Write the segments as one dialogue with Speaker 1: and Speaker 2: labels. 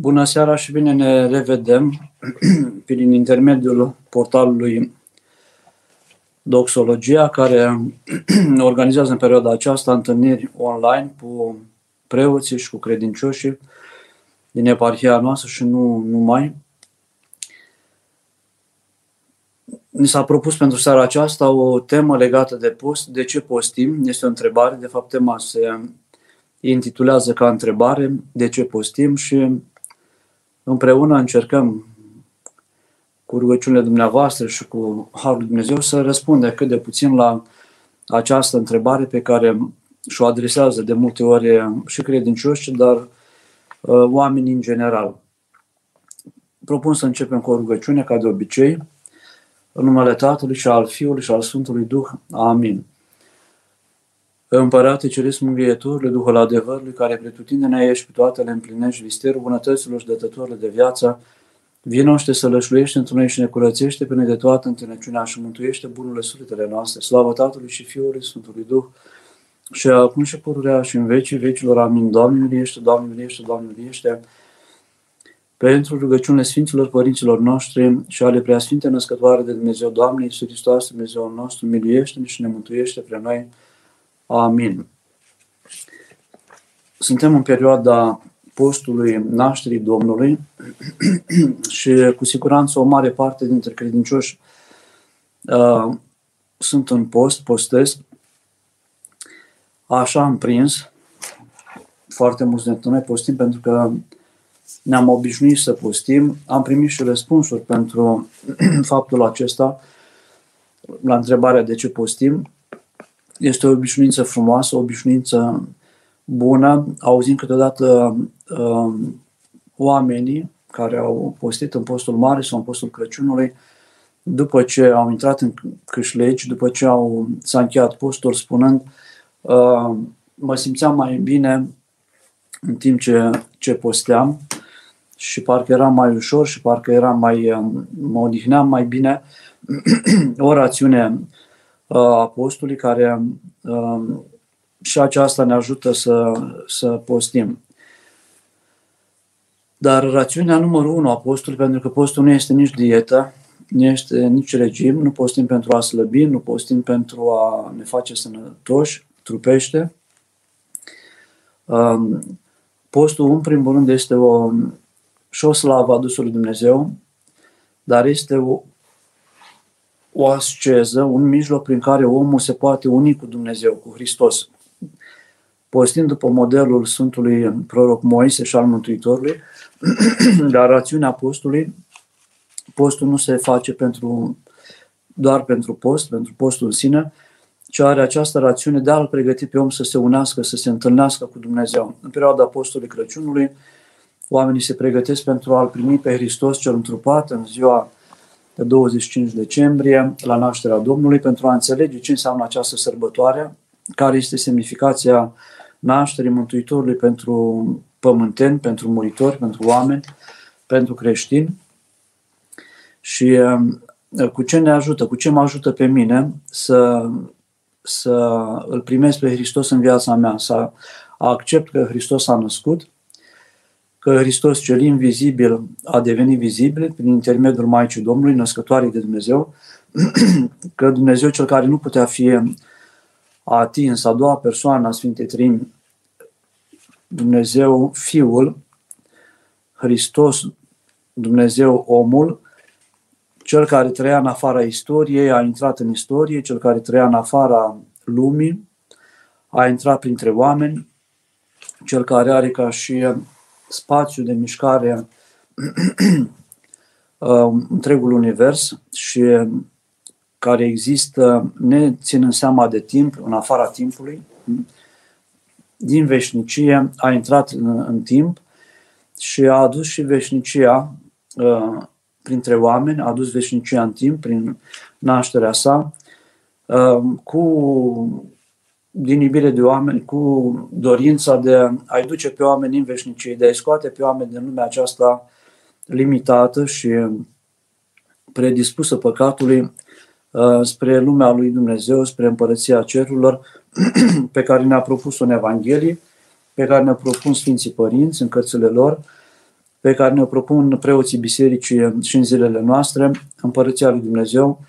Speaker 1: Bună seara și bine ne revedem prin intermediul portalului Doxologia, care organizează în perioada aceasta întâlniri online cu preoții și cu credincioșii din eparhia noastră și nu numai. Ni s-a propus pentru seara aceasta o temă legată de post. De ce postim? Este o întrebare. De fapt, tema se intitulează ca întrebare de ce postim și împreună încercăm cu rugăciunile dumneavoastră și cu Harul Dumnezeu să răspundem cât de puțin la această întrebare pe care și-o adresează de multe ori și credincioși, dar uh, oamenii în general. Propun să începem cu o rugăciune, ca de obicei, în numele Tatălui și al Fiului și al Sfântului Duh. Amin. Împărate Ceresc Mângâietorule, Duhul adevărului, care pretutindene ești pe toate le împlinești, visterul bunătăților și dătătorile de viață, vinoște să lășluiește într noi și ne curățește pe noi de toată întâlnăciunea și mântuiește bunurile sufletele noastre. Slavă Tatălui și Fiului Sfântului Duh, și acum și pururea și în vecii vecilor. Amin. Doamne miliește, Doamne miliește, Doamne miliește. Pentru rugăciunile Sfinților Părinților noștri și ale Preasfinte Născătoare de Dumnezeu, Doamne Iisus Hristos, Dumnezeu nostru, miliește-ne și ne mântuiește pre noi. Amin. Suntem în perioada postului nașterii Domnului și cu siguranță o mare parte dintre credincioși uh, sunt în post, postesc. Așa am prins. Foarte mulți dintre noi postim pentru că ne-am obișnuit să postim. Am primit și răspunsuri pentru faptul acesta la întrebarea de ce postim. Este o obișnuință frumoasă, o obișnuință bună. Auzim câteodată uh, oamenii care au postit în postul mare sau în postul Crăciunului, după ce au intrat în câșlegi, după ce au, s-a încheiat postul, spunând uh, mă simțeam mai bine în timp ce, ce posteam și parcă era mai ușor și parcă era mai, uh, mă odihneam mai bine. o rațiune a apostolului care um, și aceasta ne ajută să, să postim. Dar rațiunea numărul unu a postului, pentru că postul nu este nici dietă, nu este nici regim, nu postim pentru a slăbi, nu postim pentru a ne face sănătoși, trupește. Um, postul, în primul rând, este o, și o slavă adusă lui Dumnezeu, dar este o, o asceză, un mijloc prin care omul se poate uni cu Dumnezeu, cu Hristos. Postind după modelul Sfântului Proroc Moise și al Mântuitorului, dar rațiunea postului, postul nu se face pentru, doar pentru post, pentru postul în sine, ci are această rațiune de a-l pregăti pe om să se unească, să se întâlnească cu Dumnezeu. În perioada postului Crăciunului, oamenii se pregătesc pentru a-L primi pe Hristos cel întrupat în ziua de 25 decembrie, la nașterea Domnului, pentru a înțelege ce înseamnă această sărbătoare, care este semnificația nașterii Mântuitorului pentru pământeni, pentru muritori, pentru oameni, pentru creștini. Și uh, cu ce ne ajută, cu ce mă ajută pe mine să, să îl primesc pe Hristos în viața mea, să accept că Hristos a născut, că Hristos cel invizibil a devenit vizibil prin intermediul Maicii Domnului, născătoarei de Dumnezeu, că Dumnezeu cel care nu putea fi atins, a doua persoană a Sfintei Trimi, Dumnezeu Fiul, Hristos, Dumnezeu omul, cel care trăia în afara istoriei, a intrat în istorie, cel care trăia în afara lumii, a intrat printre oameni, cel care are ca și spațiu de mișcare uh, întregul univers și care există neținând seama de timp, în afara timpului, din veșnicie a intrat în, în timp și a adus și veșnicia uh, printre oameni, a adus veșnicia în timp prin nașterea sa, uh, cu din iubire de oameni, cu dorința de a-i duce pe oameni în veșnicie, de a-i scoate pe oameni din lumea aceasta limitată și predispusă păcatului uh, spre lumea lui Dumnezeu, spre împărăția cerurilor, pe care ne-a propus-o în Evanghelie, pe care ne-a propus Sfinții Părinți în cărțile lor pe care ne-o propun preoții bisericii și în zilele noastre, Împărăția lui Dumnezeu,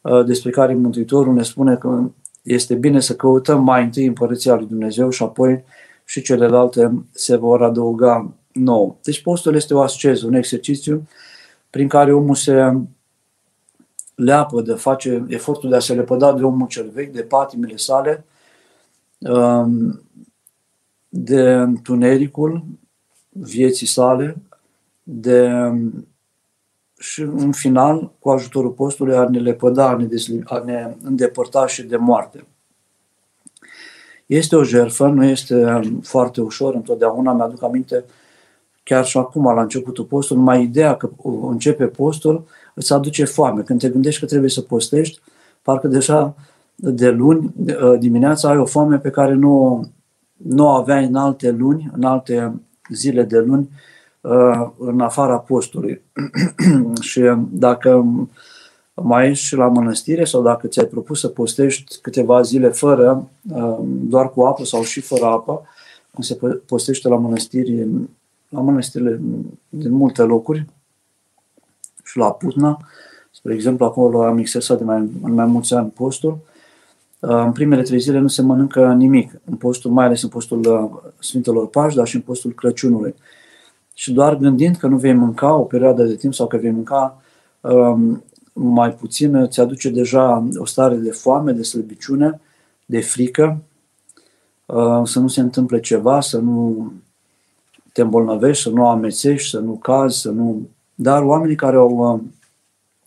Speaker 1: uh, despre care Mântuitorul ne spune că este bine să căutăm mai întâi Împărăția lui Dumnezeu și apoi și celelalte se vor adăuga nou. Deci postul este o asceză, un exercițiu prin care omul se leapă de face efortul de a se lepăda de omul cel vechi, de patimile sale, um, de întunericul vieții sale, de și în final, cu ajutorul postului, a ne lepăda, a ne, desli, a ne îndepărta și de moarte. Este o jertfă, nu este foarte ușor întotdeauna. Mi-aduc aminte chiar și acum, la începutul postului, numai ideea că începe postul îți aduce foame. Când te gândești că trebuie să postești, parcă deja de luni dimineața ai o foame pe care nu, nu o aveai în alte luni, în alte zile de luni, în afara postului. și dacă mai ești și la mănăstire sau dacă ți-ai propus să postești câteva zile fără, doar cu apă sau și fără apă, cum se postește la mănăstiri, la mănăstirile din multe locuri și la Putna, spre exemplu, acolo am exersat de mai, în mai mulți ani postul, în primele trei zile nu se mănâncă nimic, în postul, mai ales în postul uh, Sfintelor Pași, dar și în postul Crăciunului. Și doar gândind că nu vei mânca o perioadă de timp sau că vei mânca um, mai puțin, îți aduce deja o stare de foame, de slăbiciune, de frică, uh, să nu se întâmple ceva, să nu te îmbolnăvești, să nu amețești, să nu cazi, să nu... Dar oamenii care au uh,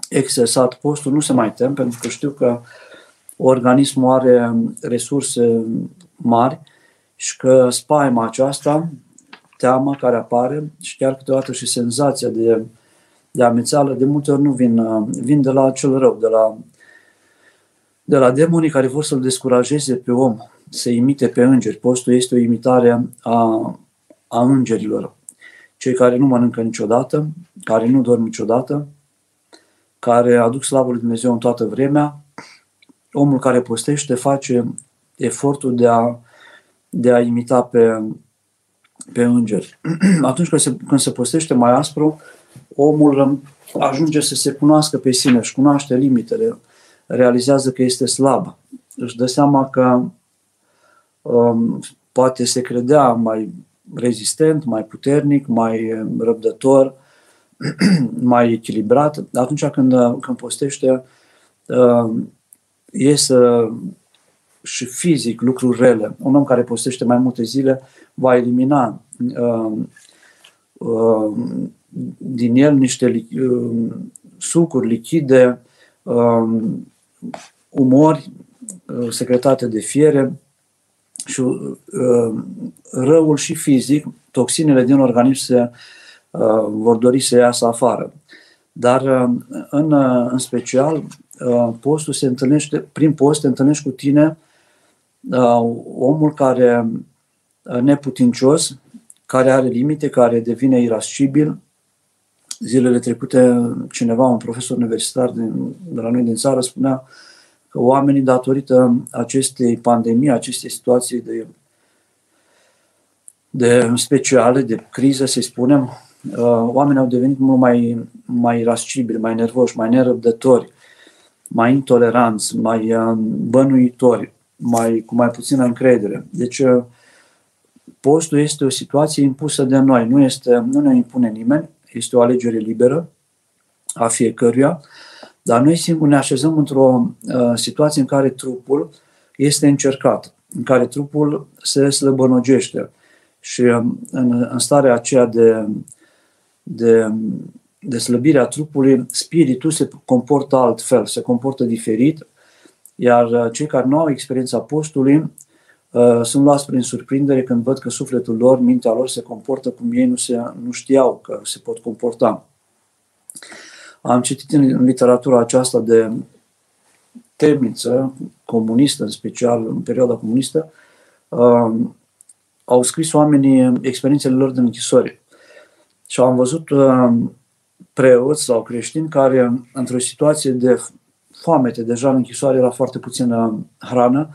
Speaker 1: exersat postul nu se mai tem, pentru că știu că organismul are resurse mari și că spaima aceasta, teama care apare și chiar câteodată și senzația de de amețeală, de multe ori nu vin, uh, vin de la cel rău, de la, de la demonii care vor să-l descurajeze pe om, să imite pe îngeri. Postul este o imitare a, a îngerilor. Cei care nu mănâncă niciodată, care nu dorm niciodată, care aduc slavă lui Dumnezeu în toată vremea, omul care postește face efortul de a, de a imita pe, pe îngeri. Atunci când se, când se postește mai aspru, omul ajunge să se cunoască pe sine, și cunoaște limitele, realizează că este slab, își dă seama că um, poate se credea mai rezistent, mai puternic, mai răbdător, mai echilibrat. Atunci când, când postește, uh, iese și fizic lucruri rele. Un om care postește mai multe zile va elimina uh, uh, din el niște uh, sucuri lichide, um, umori uh, secretate de fiere și uh, răul și fizic, toxinele din organism se vor dori să iasă afară. Dar în, în special, postul se întâlnește, prin post te întâlnești cu tine omul care neputincios, care are limite, care devine irascibil, zilele trecute cineva, un profesor universitar din, de la noi din țară, spunea că oamenii, datorită acestei pandemii, acestei situații de, de speciale, de criză, să spunem, uh, oamenii au devenit mult mai, mai irascibili, mai nervoși, mai nerăbdători, mai intoleranți, mai uh, bănuitori, mai, cu mai puțină încredere. Deci, uh, postul este o situație impusă de noi, nu, este, nu ne impune nimeni, este o alegere liberă a fiecăruia, dar noi singuri ne așezăm într-o uh, situație în care trupul este încercat, în care trupul se slăbănogește. Și uh, în, în starea aceea de, de, de slăbire a trupului, spiritul se comportă altfel, se comportă diferit, iar uh, cei care nu au experiența postului Uh, sunt luați prin surprindere când văd că sufletul lor, mintea lor se comportă cum ei nu, se, nu știau că se pot comporta. Am citit în, în literatura aceasta de temniță comunistă, în special în perioada comunistă, uh, au scris oamenii experiențele lor din închisori. Și am văzut uh, preoți sau creștini care, într-o situație de foamete, deja în închisoare era foarte puțină hrană,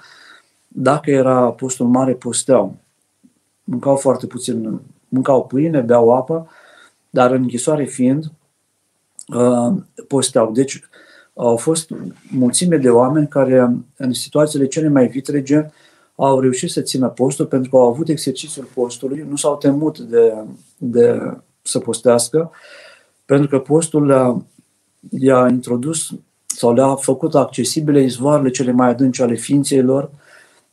Speaker 1: dacă era apostol mare, posteau. Mâncau foarte puțin, mâncau pâine, beau apă, dar în închisoare fiind, uh, posteau. Deci au fost mulțime de oameni care în situațiile cele mai vitrege au reușit să țină postul pentru că au avut exercițiul postului, nu s-au temut de, de să postească, pentru că postul le-a, le-a introdus sau le-a făcut accesibile izvoarele cele mai adânci ale ființei lor,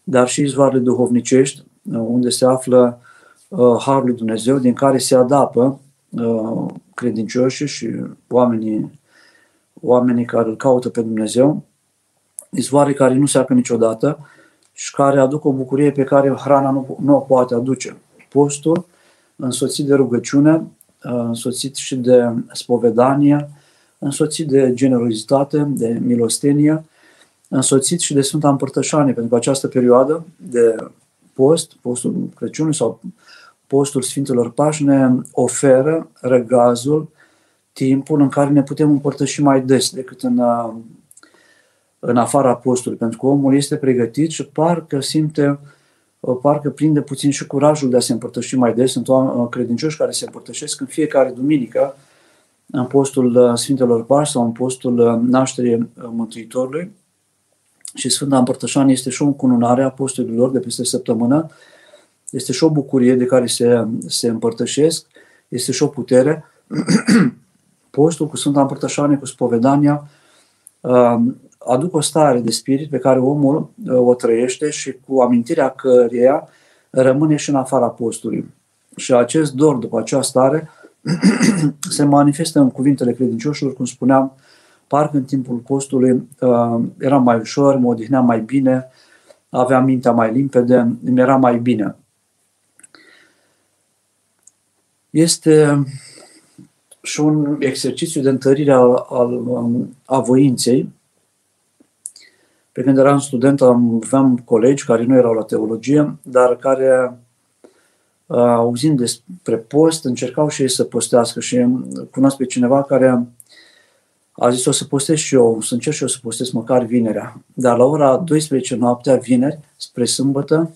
Speaker 1: dar și izvoarele duhovnicești, unde se află uh, Harul lui Dumnezeu, din care se adapă uh, credincioșii și oamenii, oamenii care îl caută pe Dumnezeu, izvoare care nu se acă niciodată și care aduc o bucurie pe care hrana nu, nu o poate aduce. Postul, însoțit de rugăciune, uh, însoțit și de spovedanie, însoțit de generozitate, de milostenie, însoțit și de Sfânta Împărtășanie, pentru că această perioadă de post, postul Crăciunului sau postul Sfintelor Pași ne oferă răgazul, timpul în care ne putem împărtăși mai des decât în, în afara postului, pentru că omul este pregătit și parcă simte, parcă prinde puțin și curajul de a se împărtăși mai des. Sunt credincioși care se împărtășesc în fiecare duminică în postul Sfintelor Pași sau în postul nașterii Mântuitorului și Sfânta Împărtășanie este și o încununare a lor de peste săptămână, este și o bucurie de care se, se împărtășesc, este și o putere. Postul cu Sfânta Împărtășanie, cu spovedania, um, aduc o stare de spirit pe care omul uh, o trăiește și cu amintirea căreia rămâne și în afara postului. Și acest dor după acea stare se manifestă în cuvintele credincioșilor, cum spuneam, parcă în timpul postului uh, era mai ușor, mă odihneam mai bine, aveam mintea mai limpede, îmi era mai bine. Este și un exercițiu de întărire al, al, um, a voinței. Pe când eram student, aveam colegi care nu erau la teologie, dar care, uh, auzind despre post, încercau și ei să postească. Și cunosc pe cineva care a zis o să postez și eu, să încerc și eu să postez măcar vinerea. Dar la ora 12 noaptea, vineri, spre sâmbătă,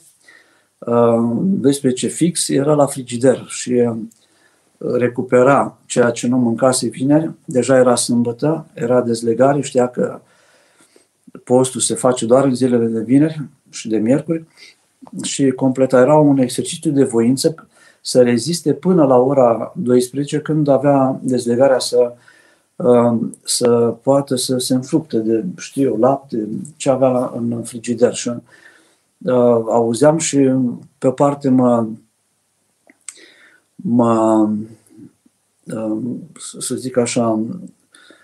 Speaker 1: 12 uh, fix, era la frigider și uh, recupera ceea ce nu mâncase vineri, deja era sâmbătă, era dezlegare, știa că postul se face doar în zilele de vineri și de miercuri și completa era un exercițiu de voință să reziste până la ora 12 când avea dezlegarea să Um, să poată să se înfrupte de, știu eu, lapte, ce avea în frigider. Și uh, auzeam și pe o parte mă, mă uh, să zic așa,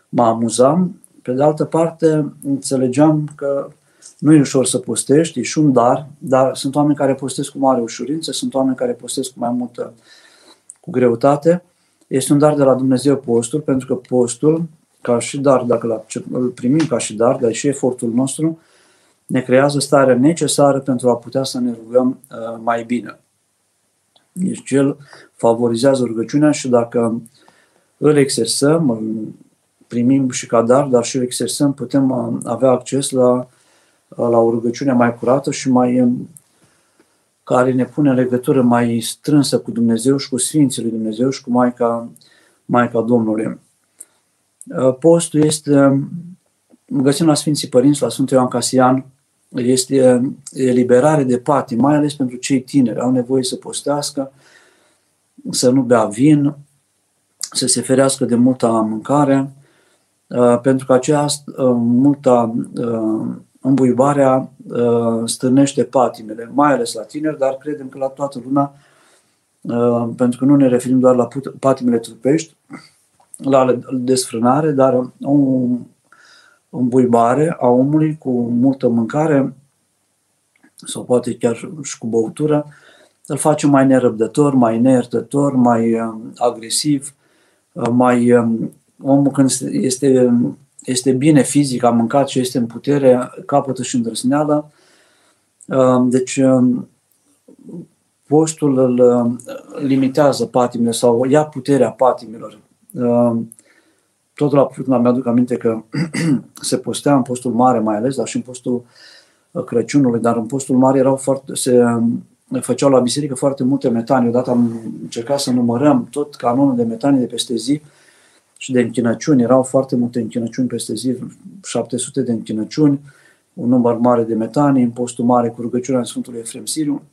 Speaker 1: mă amuzam, pe de altă parte înțelegeam că nu e ușor să postești, e și un dar, dar sunt oameni care postesc cu mare ușurință, sunt oameni care postesc cu mai multă cu greutate este un dar de la Dumnezeu postul, pentru că postul, ca și dar, dacă îl primim ca și dar, dar și efortul nostru, ne creează starea necesară pentru a putea să ne rugăm uh, mai bine. Deci el favorizează rugăciunea și dacă îl exersăm, îl primim și ca dar, dar și îl exersăm, putem uh, avea acces la, uh, la o rugăciune mai curată și mai um, care ne pune în legătură mai strânsă cu Dumnezeu și cu Sfinții lui Dumnezeu și cu Maica, Maica Domnului. Uh, postul este, găsim la Sfinții Părinți, la Sfântul Ioan Casian, este eliberare de pati, mai ales pentru cei tineri. Au nevoie să postească, să nu bea vin, să se ferească de multă mâncare, uh, pentru că aceea uh, multă îmbuibarea uh, stârnește patimele, mai ales la tineri, dar credem că la toată lumea, uh, pentru că nu ne referim doar la patimele trupești, la desfrânare, dar o îmbuibare a omului cu multă mâncare sau poate chiar și cu băutură, îl face mai nerăbdător, mai neiertător, mai uh, agresiv, uh, mai um, omul când este este bine fizic, a mâncat și este în putere, capătă și îndrăsneala. Um, deci, um, postul îl um, limitează patimile sau ia puterea patimilor. Tot la Putna mi-aduc aminte că se postea în postul mare mai ales, dar și în postul uh, Crăciunului, dar în postul mare erau foarte, se făceau la biserică foarte multe metani. Odată am încercat să numărăm tot canonul de metani de peste zi și de închinăciuni. Erau foarte multe închinăciuni peste zi, 700 de închinăciuni, un număr mare de metani, în postul mare cu rugăciunea Sfântului Efrem Siriu.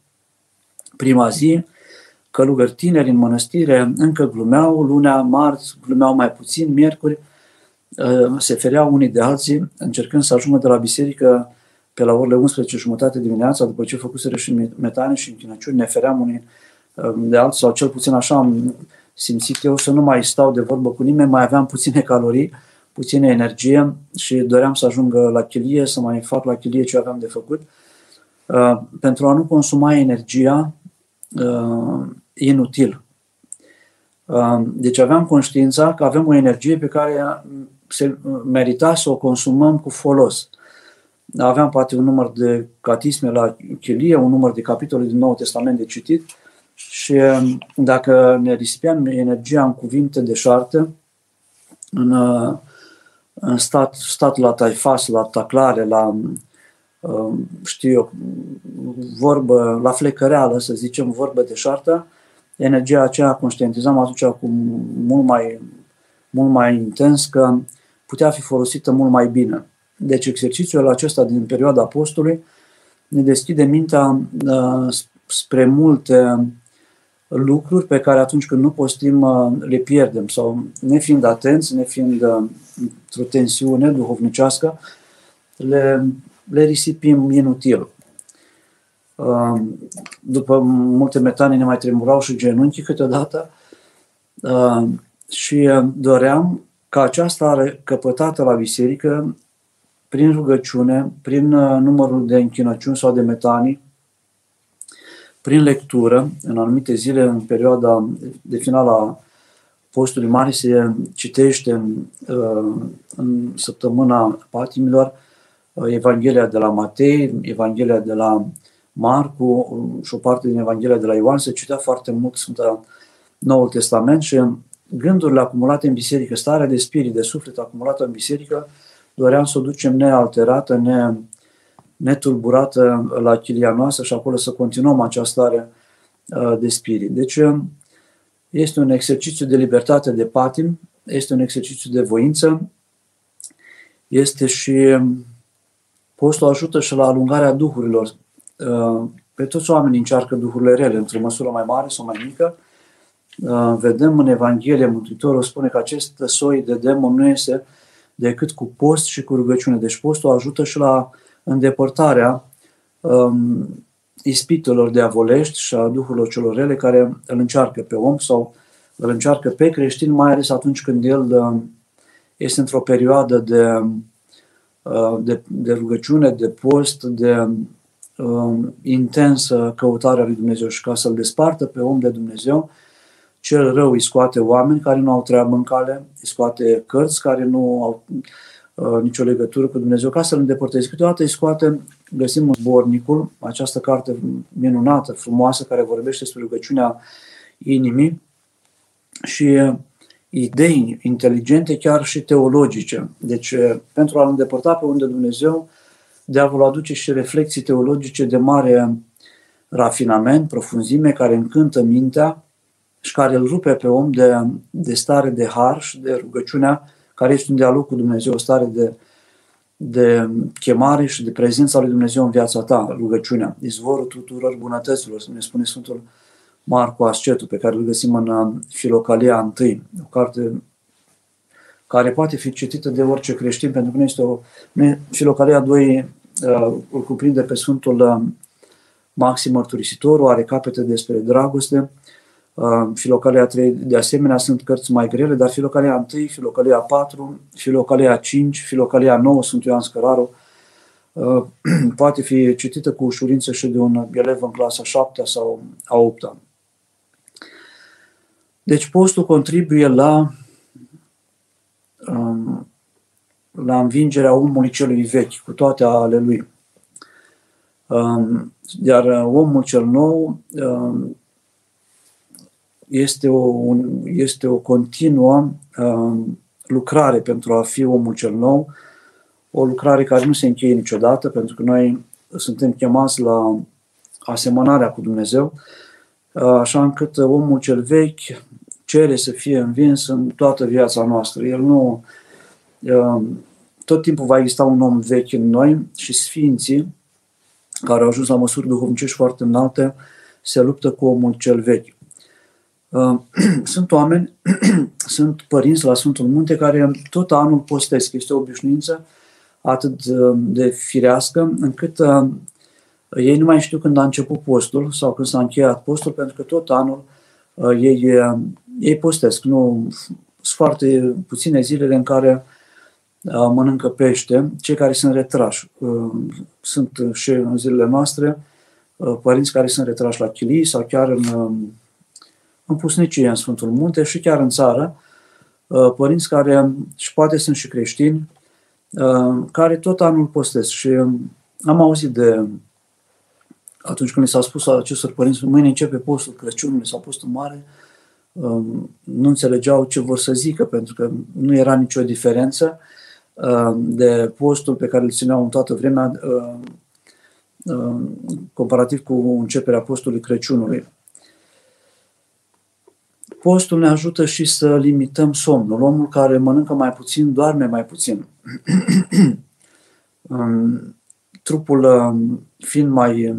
Speaker 1: Prima zi, călugări tineri în mănăstire încă glumeau, lunea, marți, glumeau mai puțin, miercuri, ă, se fereau unii de alții, încercând să ajungă de la biserică pe la orele 11 jumătate dimineața, după ce făcuseră și metane și închinăciuni, ne feream unii ă, de alții, sau cel puțin așa am simțit eu să nu mai stau de vorbă cu nimeni, mai aveam puține calorii, puțină energie și doream să ajung la chilie, să mai fac la chilie ce aveam de făcut. Uh, pentru a nu consuma energia uh, inutil. Uh, deci aveam conștiința că avem o energie pe care se merita să o consumăm cu folos. Aveam poate un număr de catisme la chilie, un număr de capitole din Noul Testament de citit și dacă ne risipeam energia în cuvinte de șartă, în, în stat, stat la taifas, la taclare, la Um, știu eu, vorbă, la flecăreală, să zicem, vorbă de șartă, energia aceea conștientizam atunci cu mult mai, mult mai intens că putea fi folosită mult mai bine. Deci exercițiul acesta din perioada apostolului ne deschide mintea uh, spre multe lucruri pe care atunci când nu postim uh, le pierdem sau nefiind atenți, nefiind uh, într-o tensiune duhovnicească, le le risipim inutil. Um, după multe metane ne mai tremurau și genunchii câteodată um, și doream ca această are căpătată la biserică prin rugăciune, prin uh, numărul de închinăciuni sau de metanii, prin lectură, în anumite zile, în perioada de final a postului mare, se citește în, uh, în săptămâna patimilor Evanghelia de la Matei, Evanghelia de la Marcu și o parte din Evanghelia de la Ioan, se citea foarte mult Sfânta Noul Testament și gândurile acumulate în biserică, starea de spirit, de suflet acumulată în biserică, doream să o ducem nealterată, ne, netulburată la chilia noastră și acolo să continuăm această stare uh, de spirit. Deci este un exercițiu de libertate de patim, este un exercițiu de voință, este și Postul ajută și la alungarea duhurilor. Uh, pe toți oamenii încearcă duhurile rele, într-o măsură mai mare sau mai mică. Uh, vedem în Evanghelie, Mântuitorul spune că acest soi de demon nu este decât cu post și cu rugăciune. Deci postul ajută și la îndepărtarea um, ispitelor diavolești și a duhurilor celor rele care îl încearcă pe om sau îl încearcă pe creștin, mai ales atunci când el uh, este într-o perioadă de Uh, de, de rugăciune, de post, de uh, intensă căutare a lui Dumnezeu și ca să-l despartă pe om de Dumnezeu, cel rău îi scoate oameni care nu au treabă în cale, îi scoate cărți care nu au uh, nicio legătură cu Dumnezeu, ca să-l îndepărteze. Câteodată îi scoate, găsim în Zbornicul, această carte minunată, frumoasă, care vorbește despre rugăciunea inimii și idei inteligente, chiar și teologice. Deci, pentru a-L îndepărta pe unde Dumnezeu, diavolul aduce și reflexii teologice de mare rafinament, profunzime, care încântă mintea și care îl rupe pe om de, de stare de har și de rugăciunea care este un dialog cu Dumnezeu, o stare de, de chemare și de prezența lui Dumnezeu în viața ta, rugăciunea, izvorul tuturor bunătăților, ne spune Sfântul Marcu Ascetul, pe care îl găsim în uh, Filocalia I, o carte care poate fi citită de orice creștin, pentru că nu este o... Filocalia 2 uh, îl cuprinde pe Sfântul uh, Maxim Mărturisitorul, are capete despre dragoste, uh, Filocalia 3 de asemenea sunt cărți mai grele, dar Filocalia 1, Filocalia 4, Filocalia 5, Filocalia 9 sunt Ioan Scăraru, uh, poate fi citită cu ușurință și de un elev în clasa 7 sau a 8 deci postul contribuie la, um, la învingerea omului celui vechi, cu toate ale lui. Um, iar omul cel nou um, este o, un, este o continuă lucrare pentru a fi omul cel nou, o lucrare care nu se încheie niciodată, pentru că noi suntem chemați la asemănarea cu Dumnezeu, așa încât omul cel vechi cere să fie învins în toată viața noastră. El nu. Tot timpul va exista un om vechi în noi și sfinții care au ajuns la măsuri duhovnicești foarte înalte se luptă cu omul cel vechi. Sunt oameni, sunt părinți la Sfântul Munte care tot anul postesc. Este o obișnuință atât de firească încât ei nu mai știu când a început postul sau când s-a încheiat postul, pentru că tot anul uh, ei, uh, ei postesc. Nu, sunt foarte puține zilele în care uh, mănâncă pește, cei care sunt retrași. Sunt și în zilele noastre părinți care sunt retrași la chilii sau chiar în, în pusnicie în Sfântul Munte și chiar în țară, părinți care, și poate sunt și creștini, care tot anul postesc. Și am auzit de atunci când li s-a spus acestor părinți, mâine începe postul Crăciunului sau postul mare, um, nu înțelegeau ce vor să zică, pentru că nu era nicio diferență um, de postul pe care îl țineau în toată vremea um, comparativ cu începerea postului Crăciunului. Postul ne ajută și să limităm somnul. Omul care mănâncă mai puțin, doarme mai puțin. Trupul fiind mai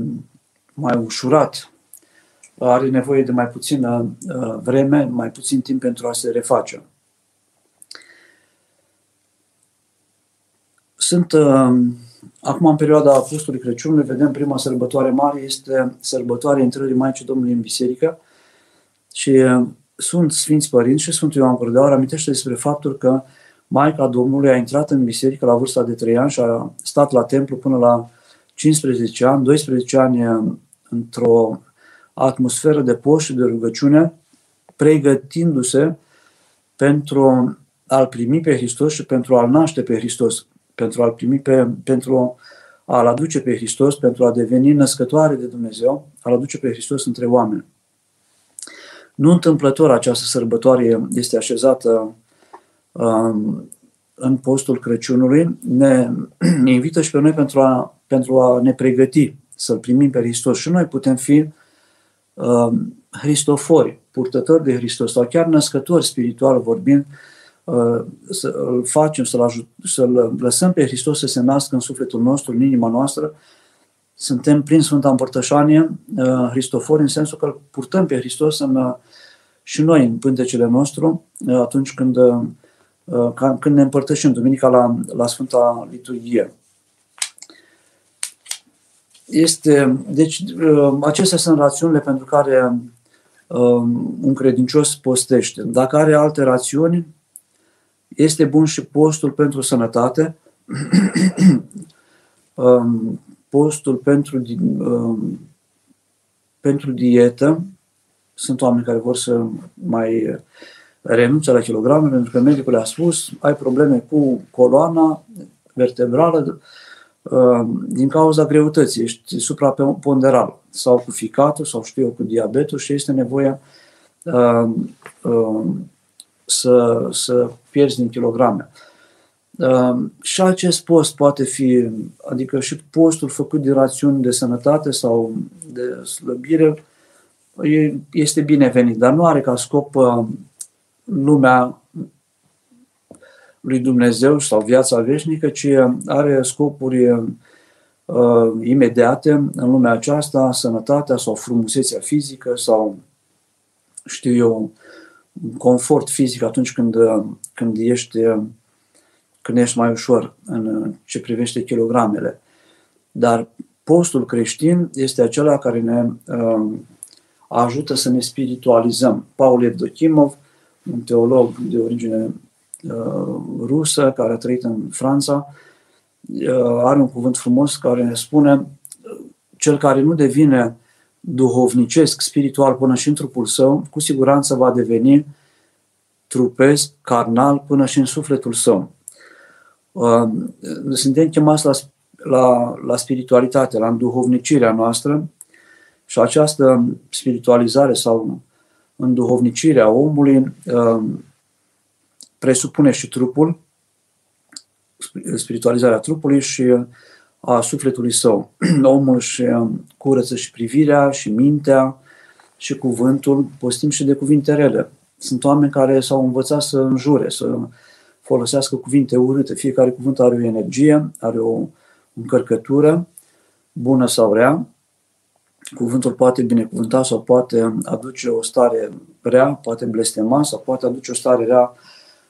Speaker 1: mai ușurat, are nevoie de mai puțină uh, vreme, mai puțin timp pentru a se reface. Sunt, uh, acum în perioada Apostolului Crăciunului, vedem prima sărbătoare mare, este sărbătoarea intrării Maicii Domnului în biserică și uh, sunt Sfinți Părinți și Sfântul Ioan Gură de Aur amintește despre faptul că Maica Domnului a intrat în biserică la vârsta de 3 ani și a stat la templu până la 15 ani, 12 ani într-o atmosferă de post și de rugăciune, pregătindu-se pentru a-L primi pe Hristos și pentru a-L naște pe Hristos, pentru a-L primi pe, pentru a-L aduce pe Hristos, pentru a deveni născătoare de Dumnezeu, a-L aduce pe Hristos între oameni. Nu întâmplător această sărbătoare este așezată um, în postul Crăciunului, ne, ne invită și pe noi pentru a, pentru a ne pregăti să-L primim pe Hristos. Și noi putem fi uh, Hristofori, purtători de Hristos sau chiar născători spiritual vorbind, uh, să-L facem, să-L, ajut, să-L lăsăm pe Hristos să se nască în sufletul nostru, în inima noastră, suntem prin Sfânta Împărtășanie uh, Hristofori în sensul că îl purtăm pe Hristos în, uh, și noi în pântecele nostru uh, atunci când, uh, când ne împărtășim Duminica la, la Sfânta Liturghie. Este, deci, uh, acestea sunt rațiunile pentru care um, un credincios postește. Dacă are alte rațiuni, este bun și postul pentru sănătate, um, postul pentru, um, pentru dietă. Sunt oameni care vor să mai renunțe la kilograme pentru că medicul a spus ai probleme cu coloana vertebrală, Uh, din cauza greutății, ești supraponderal sau cu ficatul sau știu eu cu diabetul și este nevoia uh, uh, să, să pierzi din kilograme. Uh, și acest post poate fi, adică și postul făcut din rațiuni de sănătate sau de slăbire, este binevenit, dar nu are ca scop uh, lumea lui Dumnezeu sau viața veșnică, ci are scopuri uh, imediate în lumea aceasta, sănătatea sau frumusețea fizică sau, știu eu, confort fizic atunci când, când, ești, când ești mai ușor în ce privește kilogramele. Dar postul creștin este acela care ne uh, ajută să ne spiritualizăm. Paul Evdochimov, un teolog de origine Uh, rusă care a trăit în Franța, uh, are un cuvânt frumos care ne spune cel care nu devine duhovnicesc, spiritual până și în trupul său, cu siguranță va deveni trupesc, carnal, până și în sufletul său. Uh, suntem chemați la, la, la spiritualitate, la înduhovnicirea noastră și această spiritualizare sau înduhovnicirea omului presupune și trupul, spiritualizarea trupului și a sufletului său. Omul își curăță și privirea și mintea și cuvântul, postim și de cuvinte rele. Sunt oameni care s-au învățat să înjure, să folosească cuvinte urâte. Fiecare cuvânt are o energie, are o încărcătură, bună sau rea. Cuvântul poate binecuvânta sau poate aduce o stare rea, poate blestema sau poate aduce o stare rea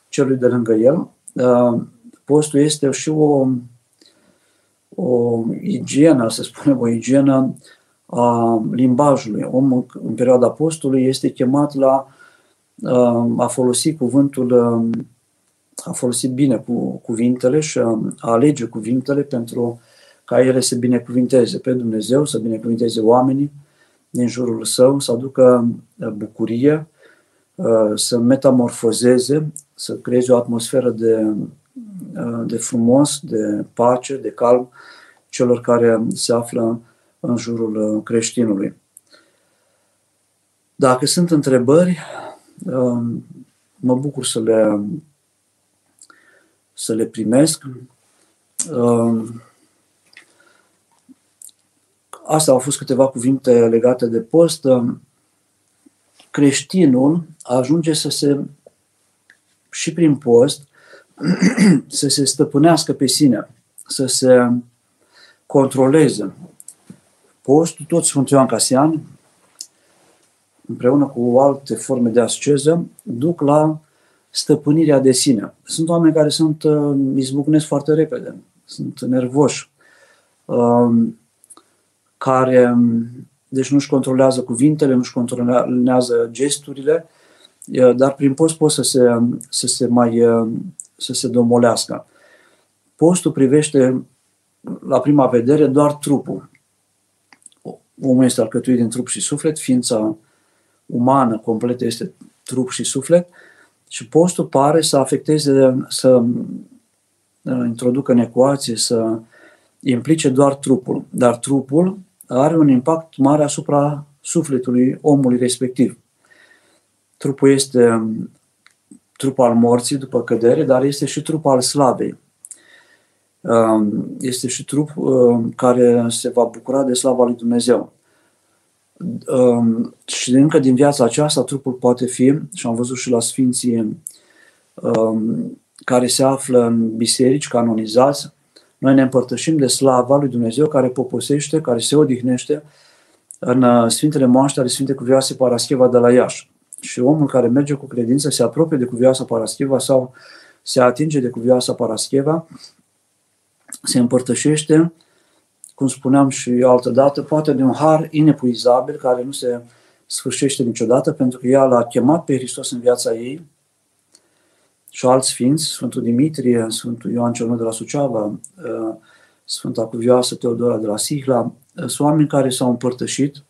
Speaker 1: celui de lângă el. Uh, postul este și o, o igienă, să spunem, o igienă a limbajului. Omul în perioada postului este chemat la uh, a folosi cuvântul, uh, a folosi bine cu cuvintele și a alege cuvintele pentru ca ele să binecuvinteze pe Dumnezeu, să binecuvinteze oamenii din jurul său, să aducă bucurie, să metamorfozeze, să creeze o atmosferă de Uh, de frumos, de pace, de calm celor care se află în jurul uh, creștinului. Dacă sunt întrebări, uh, mă bucur să le, să le primesc. Asta au fost câteva cuvinte legate de post. Creștinul ajunge să se, și prin post, să se stăpânească pe sine, să se controleze. Postul, tot Sfântul Ioan Casian, împreună cu alte forme de asceză, duc la stăpânirea de sine. Sunt oameni care sunt uh, izbucnesc foarte repede, sunt nervoși, um, care deci nu-și controlează cuvintele, nu-și controlează gesturile, dar prin post pot să se, să se mai uh, să se domolească. Postul privește, la prima vedere, doar trupul. Omul este alcătuit din trup și suflet, ființa umană completă este trup și suflet și postul pare să afecteze, să uh, introducă în ecuație, să implice doar trupul. Dar trupul are un impact mare asupra sufletului omului respectiv. Trupul este trup al morții după cădere, dar este și trup al slavei. Um, este și trup um, care se va bucura de slava lui Dumnezeu. Um, și încă din viața aceasta trupul poate fi, și am văzut și la Sfinții care se află în biserici canonizați, noi ne împărtășim de slava lui Dumnezeu care poposește, care se odihnește în uh, Sfintele Moaște ale Sfinte Cuvioase Parascheva de la Iași. Și omul care merge cu credință se apropie de cuvioasa Parascheva sau se atinge de cuvioasa Parascheva, se împărtășește, cum spuneam și altă dată, poate de un har inepuizabil care nu se sfârșește niciodată, pentru că ea l-a chemat pe Hristos în viața ei și alți sfinți, Sfântul Dimitrie, Sfântul Ioan cel de la Suceava, uh, Sfânta Cuvioasă Teodora de la Sihla, uh, sunt oameni care s-au împărtășit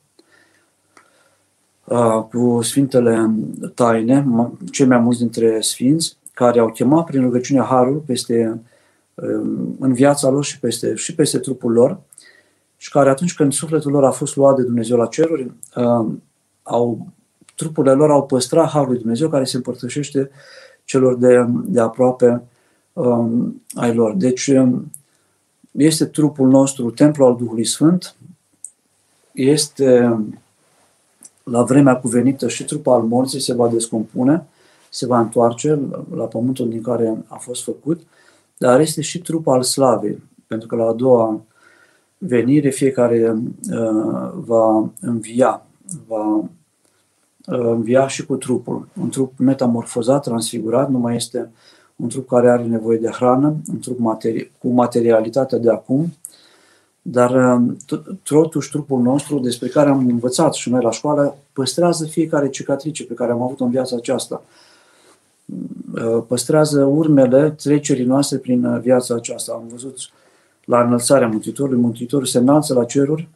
Speaker 1: cu Sfintele Taine, cei mai mulți dintre Sfinți, care au chemat prin rugăciunea Harul peste, în viața lor și peste, și peste trupul lor și care atunci când sufletul lor a fost luat de Dumnezeu la ceruri, au, trupurile lor au păstrat Harul lui Dumnezeu care se împărtășește celor de, de aproape um, ai lor. Deci este trupul nostru, templul al Duhului Sfânt, este la vremea cuvenită și trupul al morții se va descompune, se va întoarce la pământul din care a fost făcut, dar este și trupul al slavei, pentru că la a doua venire fiecare uh, va învia, va uh, învia și cu trupul. Un trup metamorfozat, transfigurat, nu mai este un trup care are nevoie de hrană, un trup materi- cu materialitatea de acum, dar um, totuși trupul nostru, despre care am învățat și noi la școală, păstrează fiecare cicatrice pe care am avut-o în viața aceasta. Uh, păstrează urmele trecerii noastre prin uh, viața aceasta. Am văzut la înălțarea Mântuitorului, Mântuitorul se înalță la ceruri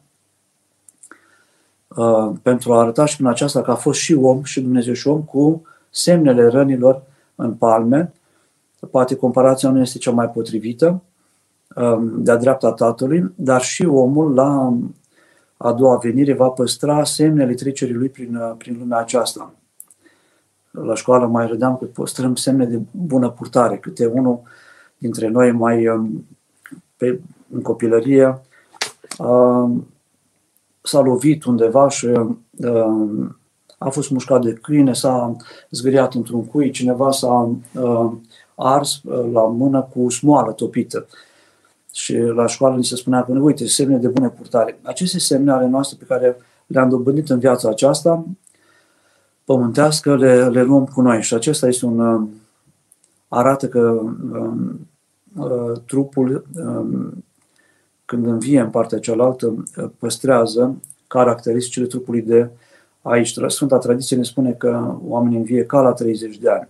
Speaker 1: uh, pentru a arăta și prin aceasta că a fost și om, și Dumnezeu și om, cu semnele rănilor în palme. Poate comparația nu este cea mai potrivită, Um, de-a dreapta Tatălui, dar și omul la a doua venire va păstra semnele trecerii lui prin, uh, prin lumea aceasta. La școală mai râdeam că păstrăm semne de bună purtare, câte unul dintre noi mai um, pe în copilărie, s-a lovit undeva și a fost mușcat de câine, s-a zgâriat într-un cui, cineva s-a ars la mână cu smoală topită. Și la școală ni se spunea că, uite, semne de bune purtare. Aceste semne ale noastre pe care le-am dobândit în viața aceasta, pământească, le, le luăm cu noi. Și acesta este un, arată că um, uh, trupul, um, când învie în partea cealaltă, uh, păstrează caracteristicile trupului de aici. Sfânta tradiție ne spune că oamenii învie ca la 30 de ani.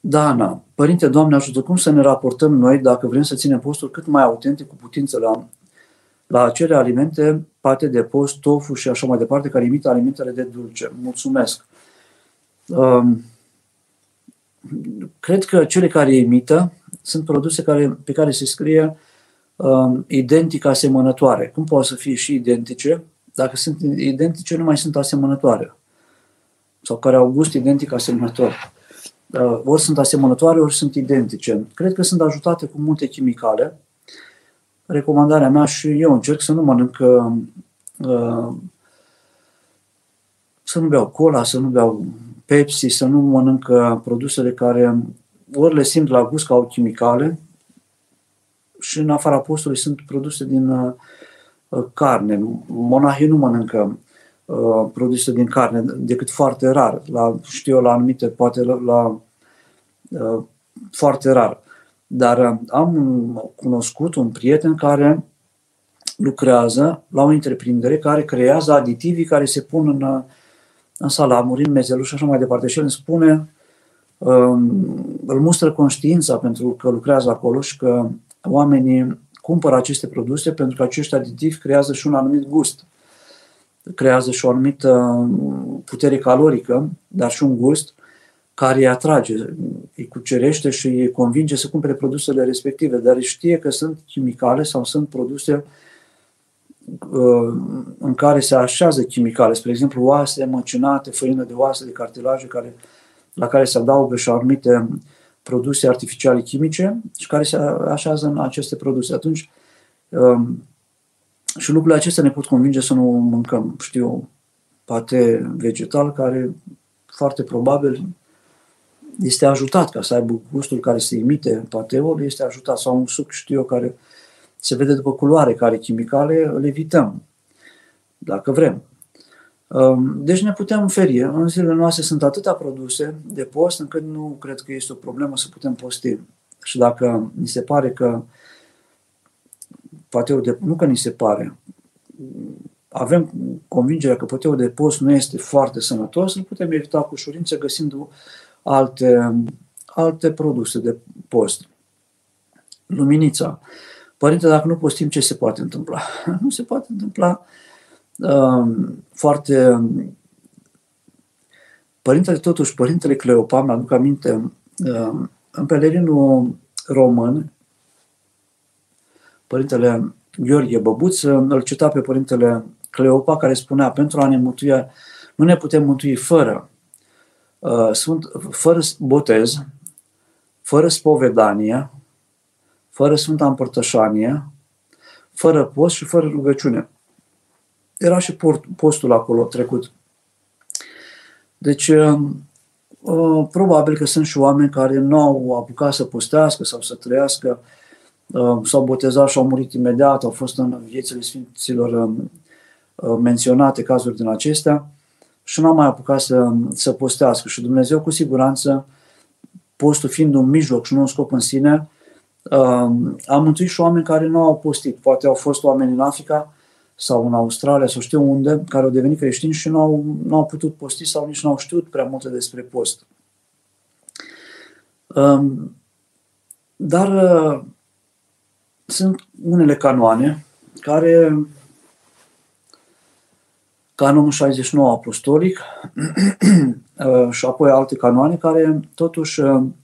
Speaker 1: Dana, Părinte Doamne ajută, cum să ne raportăm noi dacă vrem să ținem postul cât mai autentic cu putință la, la acele alimente, pate de post, tofu și așa mai departe, care imită alimentele de dulce. Mulțumesc! Um, cred că cele care imită sunt produse care, pe care se scrie um, identic asemănătoare. Cum poate să fie și identice? Dacă sunt identice, nu mai sunt asemănătoare. Sau care au gust identic asemănător. Uh, ori sunt asemănătoare, ori sunt identice. Cred că sunt ajutate cu multe chimicale. Recomandarea mea și eu încerc să nu mănânc uh, să nu beau cola, să nu beau Pepsi, să nu mănânc produsele care ori le simt la gust ca au chimicale și în afara postului sunt produse din uh, carne. Monahii nu mănâncă uh, produse din carne decât foarte rar. La, știu eu, la anumite, poate la, la uh, foarte rar. Dar uh, am cunoscut un prieten care lucrează la o întreprindere care creează aditivii care se pun în uh, în salamuri, în mezelul și așa mai departe. Și el îmi spune, um, îl mustră conștiința pentru că lucrează acolo și că oamenii cumpără aceste produse pentru că acești aditivi creează și un anumit gust. Creează și o anumită putere calorică, dar și un gust care îi atrage, îi cucerește și îi convinge să cumpere produsele respective, dar știe că sunt chimicale sau sunt produse uh, Uh, în care se așează chimicale, spre exemplu oase măcinate, făină de oase, de cartilaje, care, la care se adaugă și anumite produse artificiale chimice și care se așează în aceste produse. Atunci, um, și lucrurile acestea ne pot convinge să nu mâncăm, știu, pate vegetal care foarte probabil este ajutat ca să aibă gustul care se imite pateul, este ajutat sau un suc, știu eu, care uh, se vede după culoare care chimicale, îl evităm, dacă vrem. Um, deci ne putem feri. În zilele noastre sunt atâtea produse de post încât nu cred că este o problemă să putem posti. Și dacă ni se pare că pateul de nu că ni se pare, avem convingerea că pateul de post nu este foarte sănătos, îl putem evita cu ușurință găsind alte, alte produse de post. Luminița. Părinte, dacă nu postim, ce se poate întâmpla? Nu se poate întâmpla um, foarte... Părintele, totuși, Părintele Cleopa, mi-aduc aminte, um, în pelerinul român, Părintele Gheorghe Băbuț îl cita pe Părintele Cleopa, care spunea, pentru a ne mântuia, nu ne putem mântui fără, uh, sunt, fără botez, fără spovedanie, fără Sfânta Împărtășanie, fără post și fără rugăciune. Era și postul acolo trecut. Deci, uh, uh, probabil că sunt și oameni care nu au apucat să postească sau să trăiască, uh, s-au botezat și au murit imediat, au fost în viețile Sfinților menționate cazuri din acestea și nu au mai apucat să, să postească. Și Dumnezeu, cu siguranță, postul fiind un mijloc și nu un scop în sine, am mântuit și oameni care nu au postit. Poate au fost oameni în Africa sau în Australia sau știu unde, care au devenit creștini și nu au, nu au putut posti sau nici nu au știut prea multe despre post. Dar uh, sunt unele canoane care canonul 69 apostolic uh, și apoi alte canoane care totuși uh, Um,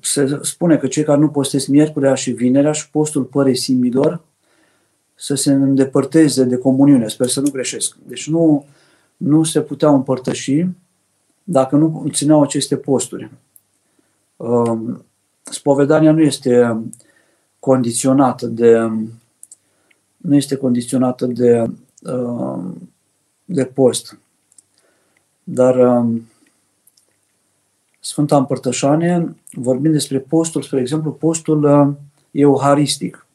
Speaker 1: se spune că cei care nu postesc miercurea și vinerea și postul păresimilor să se îndepărteze de comuniune. Sper să nu greșesc. Deci nu, nu se puteau împărtăși dacă nu țineau aceste posturi. Um, spovedania nu este condiționată de nu este condiționată de, uh, de post. Dar um, Sfânta Împărtășanie, vorbind despre postul, spre exemplu, postul uh, euharistic.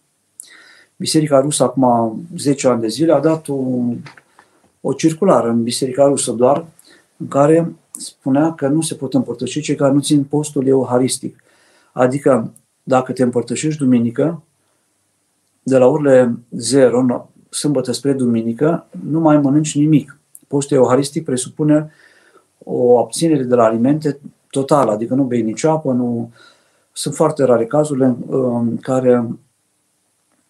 Speaker 1: Biserica Rusă, acum 10 ani de zile, a dat o, o circulară în Biserica Rusă doar, în care spunea că nu se pot împărtăși cei care nu țin postul euharistic. Adică, dacă te împărtășești duminică, de la orele 0, sâmbătă spre duminică, nu mai mănânci nimic. Postul euharistic presupune o abținere de la alimente totală, adică nu bei nici apă, nu... Sunt foarte rare cazurile în care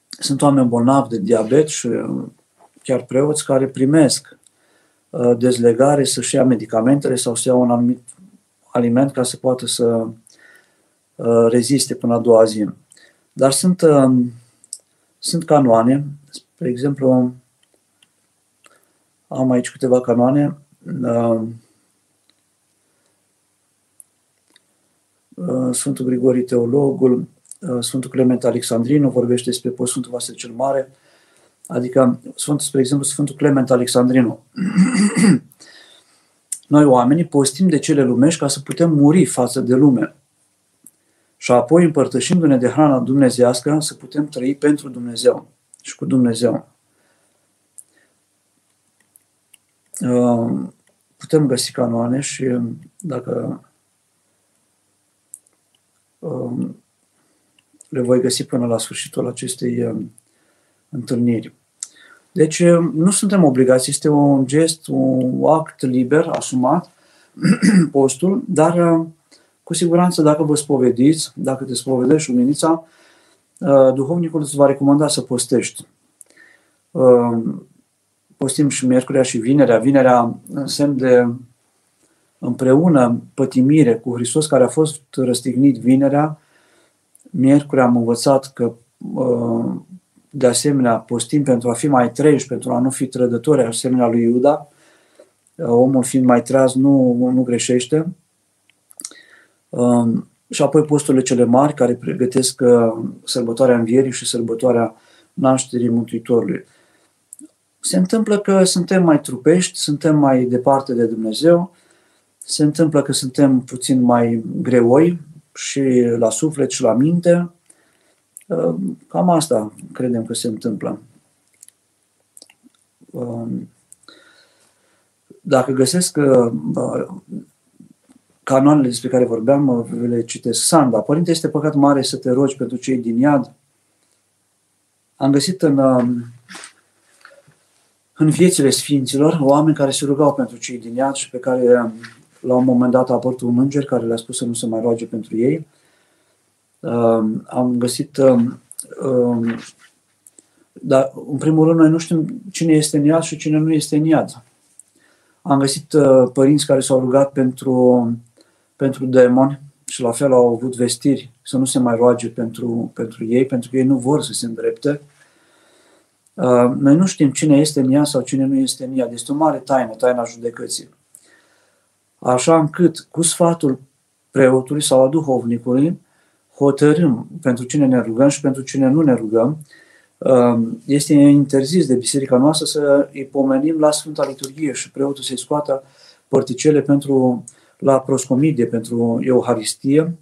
Speaker 1: sunt oameni bolnavi de diabet și chiar preoți care primesc uh, dezlegare să-și ia medicamentele sau să ia un anumit aliment ca să poată să uh, reziste până a doua zi. Dar sunt, uh, sunt canoane, spre exemplu, am aici câteva canoane, Sfântul Grigori Teologul, Sfântul Clement Alexandrinu vorbește despre Sfântul Vasile cel Mare, Adică, Sfântul, spre exemplu, Sfântul Clement Alexandrinu. Noi oamenii postim de cele lumești ca să putem muri față de lume. Și apoi, împărtășindu-ne de hrana dumnezească, să putem trăi pentru Dumnezeu și cu Dumnezeu. Uh, putem găsi canoane și dacă uh, le voi găsi până la sfârșitul acestei uh, întâlniri. Deci nu suntem obligați, este un gest, un act liber, asumat, postul, dar cu siguranță dacă vă spovediți, dacă te spovedești luminița, duhovnicul îți va recomanda să postești. Postim și miercurea și vinerea. Vinerea în semn de împreună pătimire cu Hristos care a fost răstignit vinerea. Miercurea am învățat că de asemenea postim pentru a fi mai treji, pentru a nu fi trădători, asemenea lui Iuda. Omul fiind mai treaz nu, nu greșește. Um, și apoi posturile cele mari care pregătesc uh, sărbătoarea învierii și sărbătoarea nașterii Mântuitorului. Se întâmplă că suntem mai trupești, suntem mai departe de Dumnezeu, se întâmplă că suntem puțin mai greoi și la suflet și la minte, Ehm, cam asta credem că se întâmplă. Ehm, dacă găsesc canoanele despre care vorbeam, le citesc. Sanda, Părinte, este păcat mare să te rogi pentru cei din iad? Am găsit în, ehm, în viețile sfinților oameni care se rugau pentru cei din iad și pe care la un moment dat a apărut un înger care le-a spus să nu se mai roage pentru ei am găsit, um, um, dar în primul rând noi nu știm cine este în iad și cine nu este în iad. Am găsit uh, părinți care s-au rugat pentru, pentru demoni și la fel au avut vestiri să nu se mai roage pentru, pentru ei, pentru că ei nu vor să se îndrepte. Uh, noi nu știm cine este în ea sau cine nu este în ea. Este o mare taină, taina judecății. Așa încât, cu sfatul preotului sau a duhovnicului, hotărâm pentru cine ne rugăm și pentru cine nu ne rugăm. Um, este interzis de biserica noastră să îi pomenim la Sfânta Liturghie și preotul să-i scoată părticele pentru, la proscomidie, pentru Euharistie,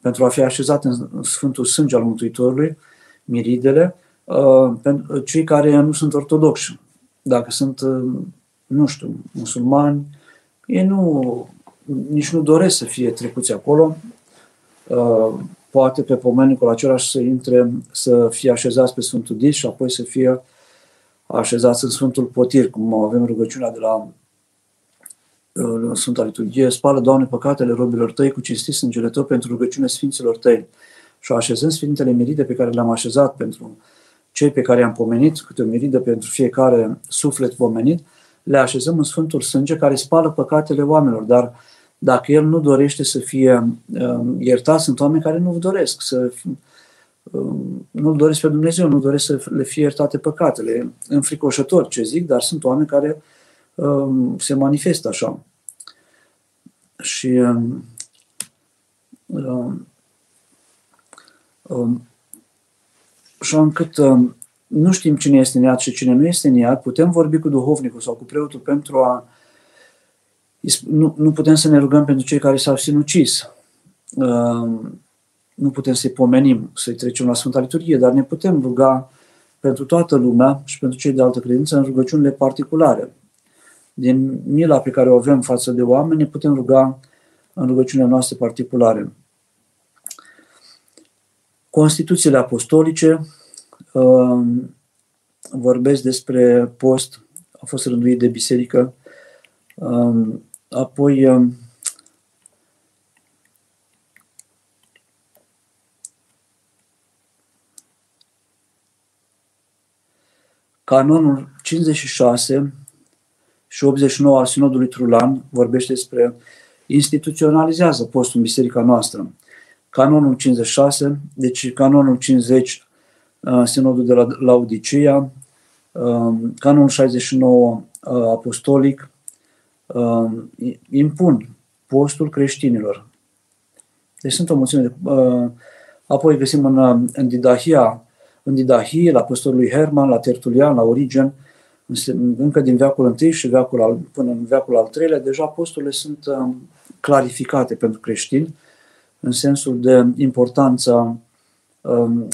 Speaker 1: pentru a fi așezat în Sfântul Sânge al Mântuitorului, miridele, uh, pentru cei care nu sunt ortodoxi. Dacă sunt, uh, nu știu, musulmani, ei nu, nici nu doresc să fie trecuți acolo, Uh, poate pe pomenicul același să intre, să fie așezați pe Sfântul Dis și apoi să fie așezați în Sfântul Potir, cum avem rugăciunea de la uh, Sfânta Liturghie, spală, Doamne, păcatele robilor tăi cu cinstit sângele tău pentru rugăciune Sfinților tăi. Și așezând Sfintele Miride pe care le-am așezat pentru cei pe care i-am pomenit, câte o miridă pentru fiecare suflet pomenit, le așezăm în Sfântul Sânge care spală păcatele oamenilor, dar dacă el nu dorește să fie uh, iertat, sunt oameni care nu doresc să uh, nu doresc pe Dumnezeu, nu doresc să le fie iertate păcatele. Înfricoșător ce zic, dar sunt oameni care uh, se manifestă așa. Și uh, uh, așa încât um, nu știm cine este în iad și cine nu este în iad, putem vorbi cu duhovnicul sau cu preotul pentru a nu, nu putem să ne rugăm pentru cei care s-au sinucis. Um, nu putem să-i pomenim, să-i trecem la Sfânta Liturghie, dar ne putem ruga pentru toată lumea și pentru cei de altă credință în rugăciunile particulare. Din mila pe care o avem față de oameni, ne putem ruga în rugăciunile noastre particulare. Constituțiile apostolice um, vorbesc despre post, a fost rânduit de biserică, um, apoi um, Canonul 56 și 89 al Sinodului Trulan vorbește despre instituționalizează postul în biserica noastră. Canonul 56, deci canonul 50, uh, Sinodul de la Laodicea, uh, canonul 69 uh, apostolic, impun postul creștinilor. Deci sunt o mulțime de... Apoi găsim în, în Didahia în Didahie, la apostolului Herman, la Tertulian, la Origen, încă din veacul I și veacul al, până în veacul al III-lea, deja apostolele sunt um, clarificate pentru creștini, în sensul de importanța um,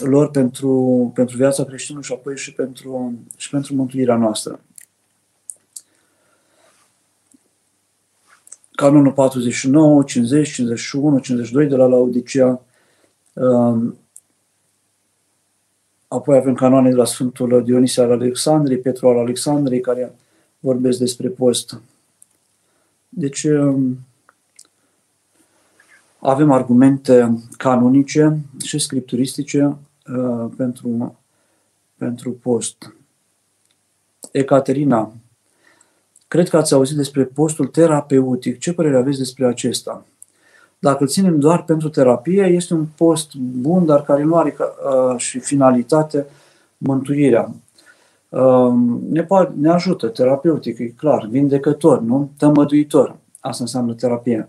Speaker 1: lor pentru, pentru viața creștinului și apoi și pentru, și pentru mântuirea noastră. Canonul 49, 50, 51, 52 de la Laodicea um, Apoi avem canoane de la Sfântul Dionisie al Alexandrei, Petru al Alexandrei, care vorbesc despre post. Deci um, avem argumente canonice și scripturistice uh, pentru, pentru post. Ecaterina, cred că ați auzit despre postul terapeutic. Ce părere aveți despre acesta? Dacă îl ținem doar pentru terapie, este un post bun, dar care nu are uh, și finalitate mântuirea. Uh, ne, ne ajută terapeutic, e clar, vindecător, nu? Tămăduitor. Asta înseamnă terapie.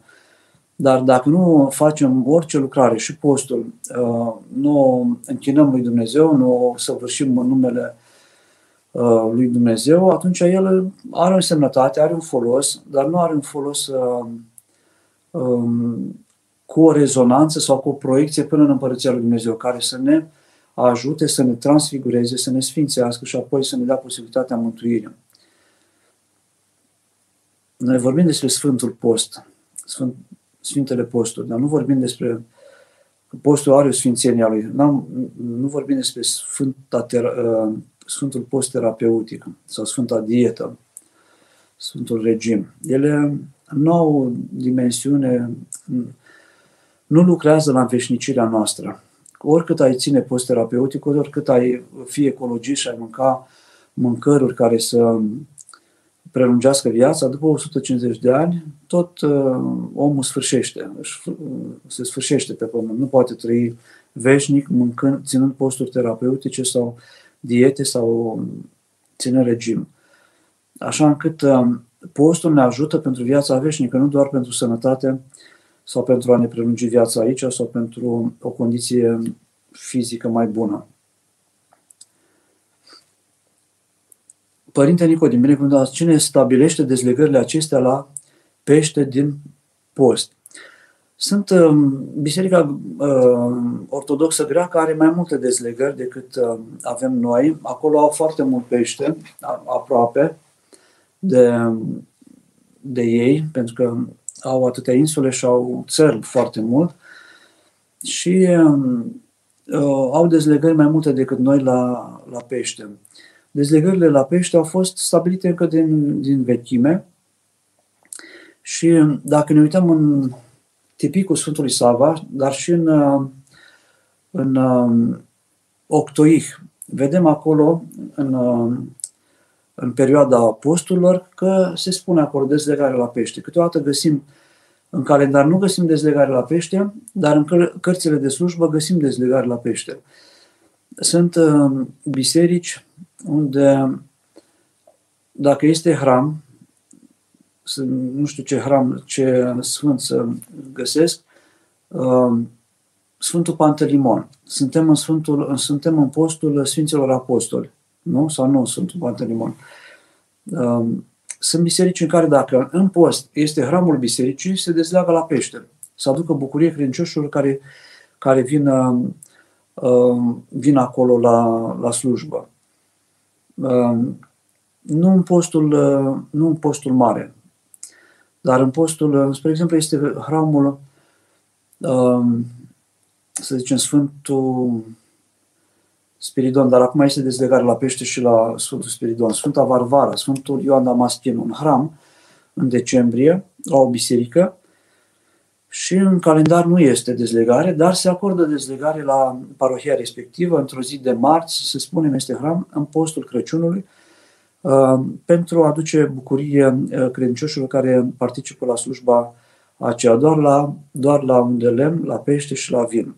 Speaker 1: Dar dacă nu facem orice lucrare și postul, uh, nu închinăm lui Dumnezeu, nu săvârșim în numele uh, lui Dumnezeu, atunci el are o semnătate, are un folos, dar nu are un folos uh, um, cu o rezonanță sau cu o proiecție până în Împărăția Lui Dumnezeu, care să ne ajute să ne transfigureze, să ne sfințească și apoi să ne dea posibilitatea mântuirii. Noi vorbim despre Sfântul Post, Sfânt, Sfintele Posturi, dar nu vorbim despre că postul are o sfințenie a lui. N-am, nu vorbim despre Sfânta, uh, Sfântul Post terapeutic sau Sfânta Dietă, Sfântul Regim. Ele nu au dimensiune nu lucrează la înveșnicirea noastră. Oricât ai ține post-terapeutic, oricât ai fi ecologist și ai mânca mâncăruri care să prelungească viața, după 150 de ani, tot uh, omul sfârșește, se sfârșește pe pământ. Nu poate trăi veșnic mâncând, ținând posturi terapeutice sau diete sau ținând regim. Așa încât uh, postul ne ajută pentru viața veșnică, nu doar pentru sănătate, sau pentru a ne prelungi viața aici sau pentru o condiție fizică mai bună. Părinte Nicodim, binecuvântat, cine stabilește dezlegările acestea la pește din post? Sunt uh, Biserica uh, Ortodoxă Greacă are mai multe dezlegări decât uh, avem noi. Acolo au foarte mult pește, aproape de, de ei, pentru că au atâtea insule și au țări foarte mult și uh, au dezlegări mai multe decât noi la, la pește. Dezlegările la pește au fost stabilite încă din, din vechime și dacă ne uităm în tipicul Sfântului Sava, dar și în, în uh, Octoih, vedem acolo în uh, în perioada apostolilor că se spune acolo dezlegare la pește. Câteodată găsim în calendar nu găsim dezlegare la pește, dar în cărțile de slujbă găsim dezlegare la pește. Sunt uh, biserici unde dacă este hram, nu știu ce hram, ce sfânt să găsesc, uh, Sfântul Pantelimon. Suntem în, Sfântul, suntem în postul Sfinților Apostoli. Nu? Sau nu Sfântul Pantelimon. Um, sunt biserici în care dacă în post este hramul bisericii, se dezleagă la pește. Să aducă bucurie credincioșilor care, care vin, um, um, vin acolo la, la slujbă. Nu în, postul, uh, nu în postul mare, dar în postul, uh, spre exemplu, este hramul să zicem, Sfântul Spiridon, dar acum este dezlegare la pește și la Sfântul Spiridon, Sfânta Varvara, Sfântul Ioan Damaschin, un hram în decembrie, la o biserică, și în calendar nu este dezlegare, dar se acordă dezlegare la parohia respectivă, într-o zi de marți, se spune, este hram, în postul Crăciunului, uh, pentru a aduce bucurie uh, credincioșilor care participă la slujba aceea, doar la, doar la un de lemn, la pește și la vin.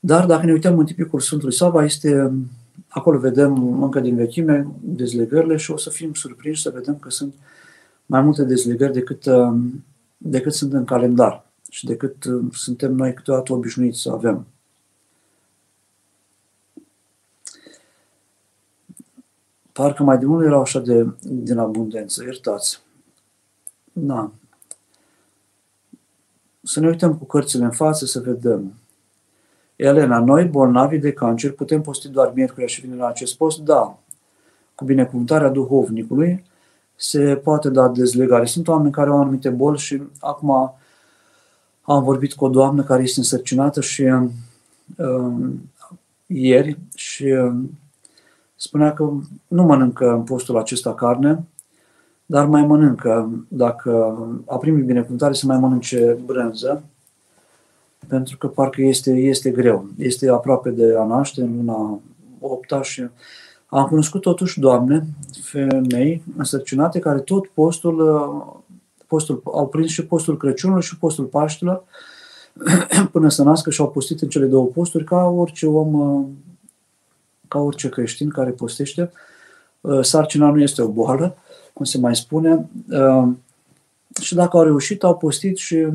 Speaker 1: Dar dacă ne uităm în tipicul Sfântului Sava, este, acolo vedem încă din vechime dezlegările și o să fim surprinși să vedem că sunt mai multe dezlegări decât, decât sunt în calendar și decât suntem noi câteodată obișnuiți să avem. Parcă mai de mult erau așa de, din abundență, iertați. Da. Să ne uităm cu cărțile în față să vedem. Elena, noi, bolnavi de cancer, putem posti doar miercuri și vine la acest post? Da. Cu binecuvântarea duhovnicului se poate da dezlegare. Sunt oameni care au anumite boli și acum am vorbit cu o doamnă care este însărcinată și uh, ieri și uh, spunea că nu mănâncă în postul acesta carne, dar mai mănâncă, dacă a primit binecuvântare, să mai mănânce brânză pentru că parcă este, este greu. Este aproape de a naște, în luna 8 și am cunoscut totuși doamne, femei însărcinate, care tot postul, postul au prins și postul Crăciunului și postul Paștilor până să nască și au postit în cele două posturi ca orice om, ca orice creștin care postește. Sarcina nu este o boală, cum se mai spune. Și dacă au reușit, au postit și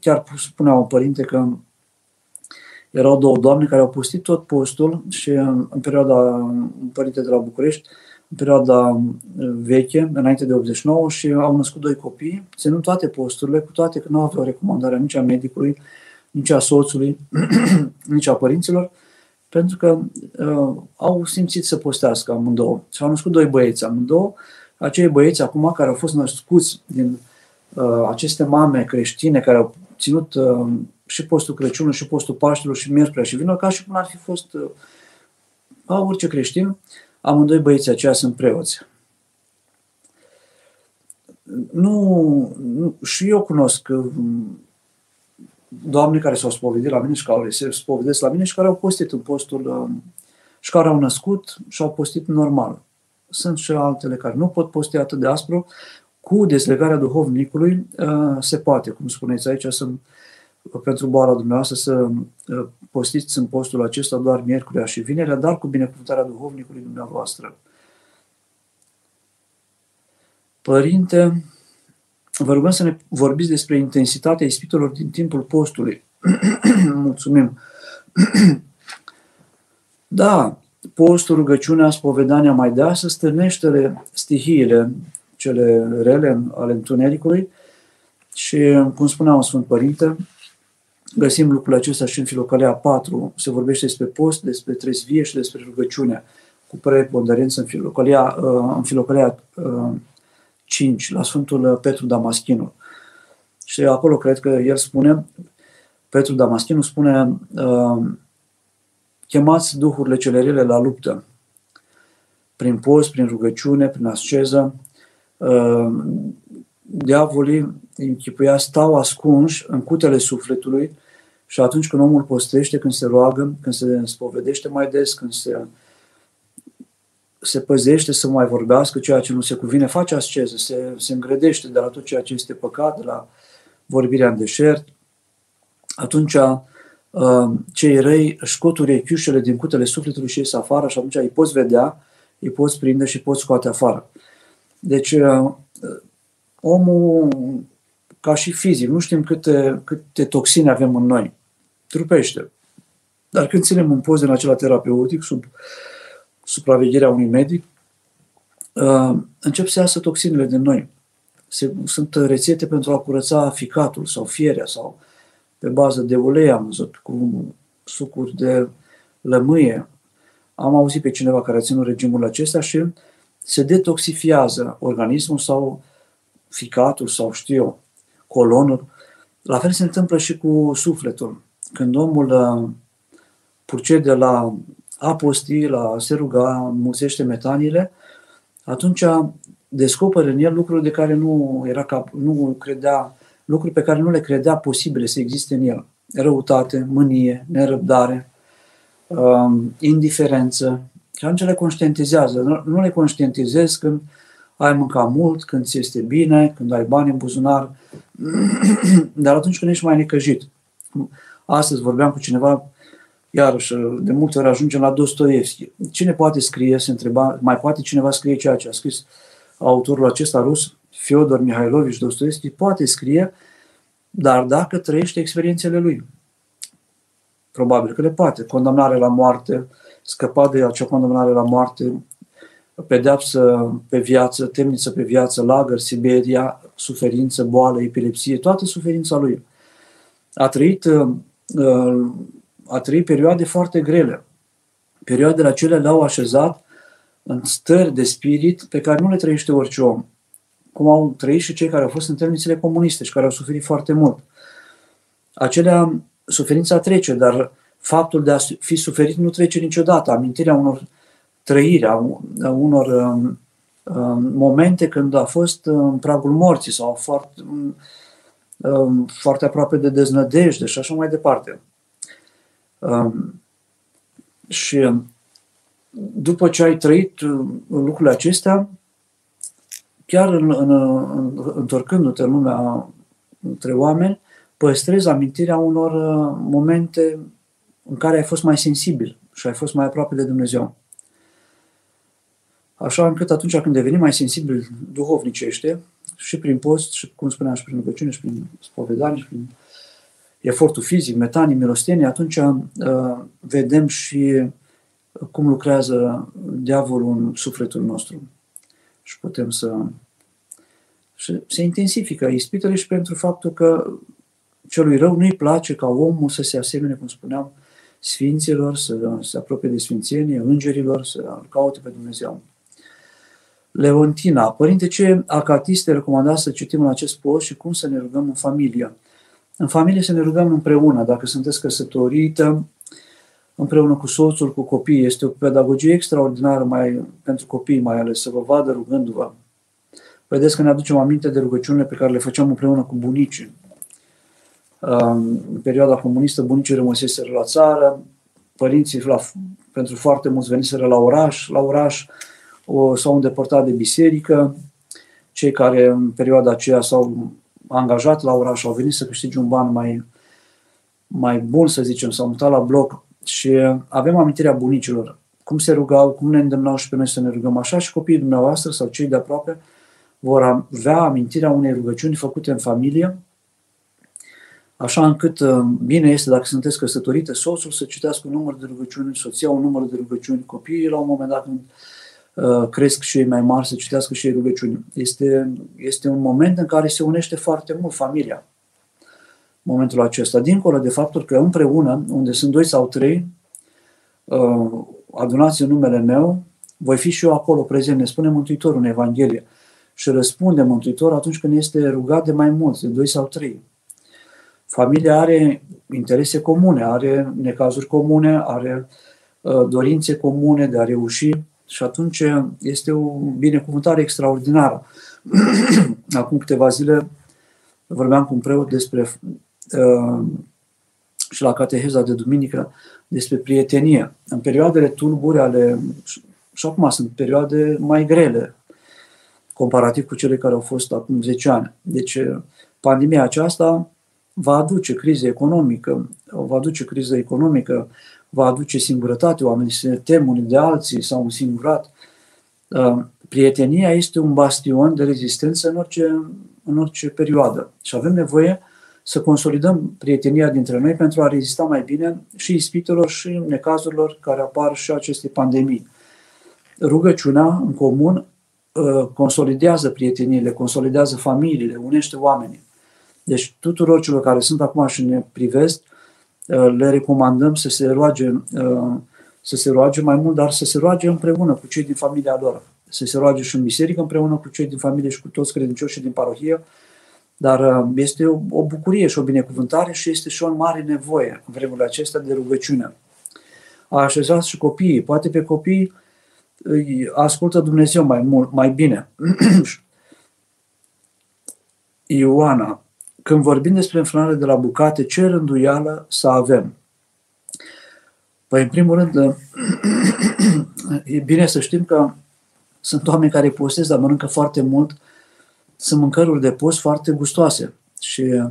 Speaker 1: chiar spunea un părinte că erau două doamne care au postit tot postul și în perioada, un părinte de la București, în perioada veche, înainte de 89 și au născut doi copii, ținând toate posturile, cu toate că nu aveau recomandarea nici a medicului, nici a soțului, nici a părinților, pentru că uh, au simțit să postească amândouă. Și au născut doi băieți amândouă. Acei băieți acum care au fost născuți din Uh, aceste mame creștine care au ținut uh, și postul Crăciunului și postul Paștelor și Miercurea și vină ca și cum ar fi fost uh, ca orice creștin, amândoi băieții aceia sunt preoți. Nu, nu, și eu cunosc doamne care s-au spovedit la mine și care se spovedesc la mine și care au postit în postul și care au născut și au postit normal. Sunt și altele care nu pot posti atât de aspru, cu deslegarea duhovnicului uh, se poate, cum spuneți aici, să, pentru boala dumneavoastră să uh, postiți în postul acesta doar miercurea și vinerea, dar cu binecuvântarea duhovnicului dumneavoastră. Părinte, vă rugăm să ne vorbiți despre intensitatea ispitelor din timpul postului. Mulțumim. da, postul, rugăciunea, spovedania mai deasă stârnește stihiile cele rele ale întunericului și, cum spunea un Sfânt Părinte, găsim lucrurile acestea și în Filocalea 4, se vorbește despre post, despre trezvie și despre rugăciune, cu preponderență în Filocalea, uh, în Filocalea 5, uh, la Sfântul Petru Damaschinu. Și acolo cred că el spune, Petru Damaschinu spune, uh, chemați duhurile cele rele la luptă, prin post, prin rugăciune, prin asceză, Ehm, diavolii închipuia stau ascunși în cutele sufletului și atunci când omul postește, când se roagă, când se spovedește mai des, când se, se păzește să mai vorbească ceea ce nu se cuvine, face asceză, se, se îngrădește de la tot ceea ce este păcat, de la vorbirea în deșert, atunci ehm, cei răi își scot urechiușele din cutele sufletului și ies afară și atunci îi poți vedea, îi poți prinde și poți scoate afară. Deci, uh, omul, ca și fizic, nu știm câte, câte toxine avem în noi. trupește. Dar când ținem un post în acela terapeutic, sub supravegherea unui medic, uh, încep să iasă toxinele din noi. Se, sunt rețete pentru a curăța ficatul sau fierea sau pe bază de ulei am văzut, cu sucuri de lămâie. Am auzit pe cineva care a ținut regimul acesta și se detoxifiază organismul sau ficatul sau știu eu, colonul. La fel se întâmplă și cu sufletul. Când omul uh, purcede la aposti, la se ruga, musește metanile, atunci descoperă în el lucruri de care nu era cap, nu credea, lucruri pe care nu le credea posibile să existe în el. Răutate, mânie, nerăbdare, um, indiferență. Și atunci le conștientizează. Nu le conștientizezi când ai mâncat mult, când ți este bine, când ai bani în buzunar, dar atunci când ești mai necăjit. Astăzi vorbeam cu cineva Iarăși, de multe ori ajungem la Dostoevski. Cine poate scrie, se întreba, mai poate cineva scrie ceea ce a scris autorul acesta rus, Fyodor Mihailovici Dostoevski, poate scrie, dar dacă trăiește experiențele lui. Probabil că le poate. Condamnare la moarte, scăpa de acea condamnare la moarte, pedeapsă pe viață, temniță pe viață, lagăr, Siberia, suferință, boală, epilepsie, toată suferința lui. A trăit uh, a trăit perioade foarte grele. Perioadele acelea le-au așezat în stări de spirit pe care nu le trăiește orice om. Cum au trăit și cei care au fost în temnițele comuniste și care au suferit foarte mult. Acelea, suferința trece, dar faptul de a fi suferit nu trece niciodată. Amintirea unor trăiri, a unor um, um, momente când a fost în pragul morții sau foarte, um, foarte aproape de deznădejde și așa mai departe. Um, și după ce ai trăit uh, lucrurile acestea, chiar în, în, în, întorcându-te în lumea între oameni, păstrezi amintirea unor uh, momente în care ai fost mai sensibil și ai fost mai aproape de Dumnezeu. Așa încât atunci când deveni mai sensibil duhovnicește, și prin post, și cum spuneam, și prin rugăciune, și prin spovedanie, și prin efortul fizic, metanii, milostenie, atunci uh, vedem și cum lucrează diavolul în sufletul nostru. Și putem să... Și se intensifică ispitele și pentru faptul că celui rău nu-i place ca omul să se asemene, cum spuneam, sfinților, să se apropie de sfințenie, îngerilor, să caute pe Dumnezeu. Leontina, părinte, ce acatiste recomanda să citim în acest post și cum să ne rugăm în familie? În familie să ne rugăm împreună. Dacă sunteți căsătorită, împreună cu soțul, cu copiii. Este o pedagogie extraordinară mai, pentru copii, mai ales, să vă vadă rugându-vă. Vedeți că ne aducem aminte de rugăciunile pe care le făceam împreună cu bunicii. În perioada comunistă, bunicii rămăseseră la țară, părinții la, pentru foarte mulți veniseră la oraș, la oraș o, s-au îndepărtat de biserică, cei care în perioada aceea s-au angajat la oraș, au venit să câștige un ban mai, mai bun, să zicem, s-au mutat la bloc și avem amintirea bunicilor, cum se rugau, cum ne îndemnau și pe noi să ne rugăm. Așa și copiii dumneavoastră sau cei de aproape vor avea amintirea unei rugăciuni făcute în familie, așa încât uh, bine este dacă sunteți căsătorite, soțul să citească un număr de rugăciuni, soția un număr de rugăciuni, copiii la un moment dat când Uh, cresc și ei mai mari să citească și ei rugăciuni. Este, este un moment în care se unește foarte mult familia. Momentul acesta, dincolo de faptul că împreună, unde sunt doi sau trei, uh, adunați în numele meu, voi fi și eu acolo prezent, ne spune Mântuitorul în Evanghelie. Și răspunde Mântuitorul atunci când este rugat de mai mulți, de doi sau trei. Familia are interese comune, are necazuri comune, are uh, dorințe comune de a reuși și atunci este o binecuvântare extraordinară. Acum câteva zile vorbeam cu un preot despre uh, și la cateheza de duminică despre prietenie. În perioadele tulburi ale, și acum sunt perioade mai grele, comparativ cu cele care au fost acum 10 ani. Deci pandemia aceasta va aduce criză economică, va aduce criză economică, va aduce singurătate, oamenii se tem unii de alții, sau un singurat. Uh, prietenia este un bastion de rezistență în orice, în orice perioadă și avem nevoie să consolidăm prietenia dintre noi pentru a rezista mai bine și ispitelor și necazurilor care apar și acestei pandemii. Rugăciunea în comun uh, consolidează prieteniile, consolidează familiile, unește oamenii. Deci tuturor celor care sunt acum și ne privesc, uh, le recomandăm să se roage, uh, să se roage mai mult, dar să se roage împreună cu cei din familia lor. Să se roage și în biserică împreună cu cei din familie și cu toți credincioșii din parohie, dar uh, este o, o bucurie și o binecuvântare și este și o mare nevoie în vremurile acestea de rugăciune. A așezat și copiii. Poate pe copii îi ascultă Dumnezeu mai mult, mai bine. Ioana, când vorbim despre înfrânare de la bucate, ce rânduială să avem? Păi, în primul rând, e bine să știm că sunt oameni care postez, dar mănâncă foarte mult sunt mâncăruri de post foarte gustoase. Și uh,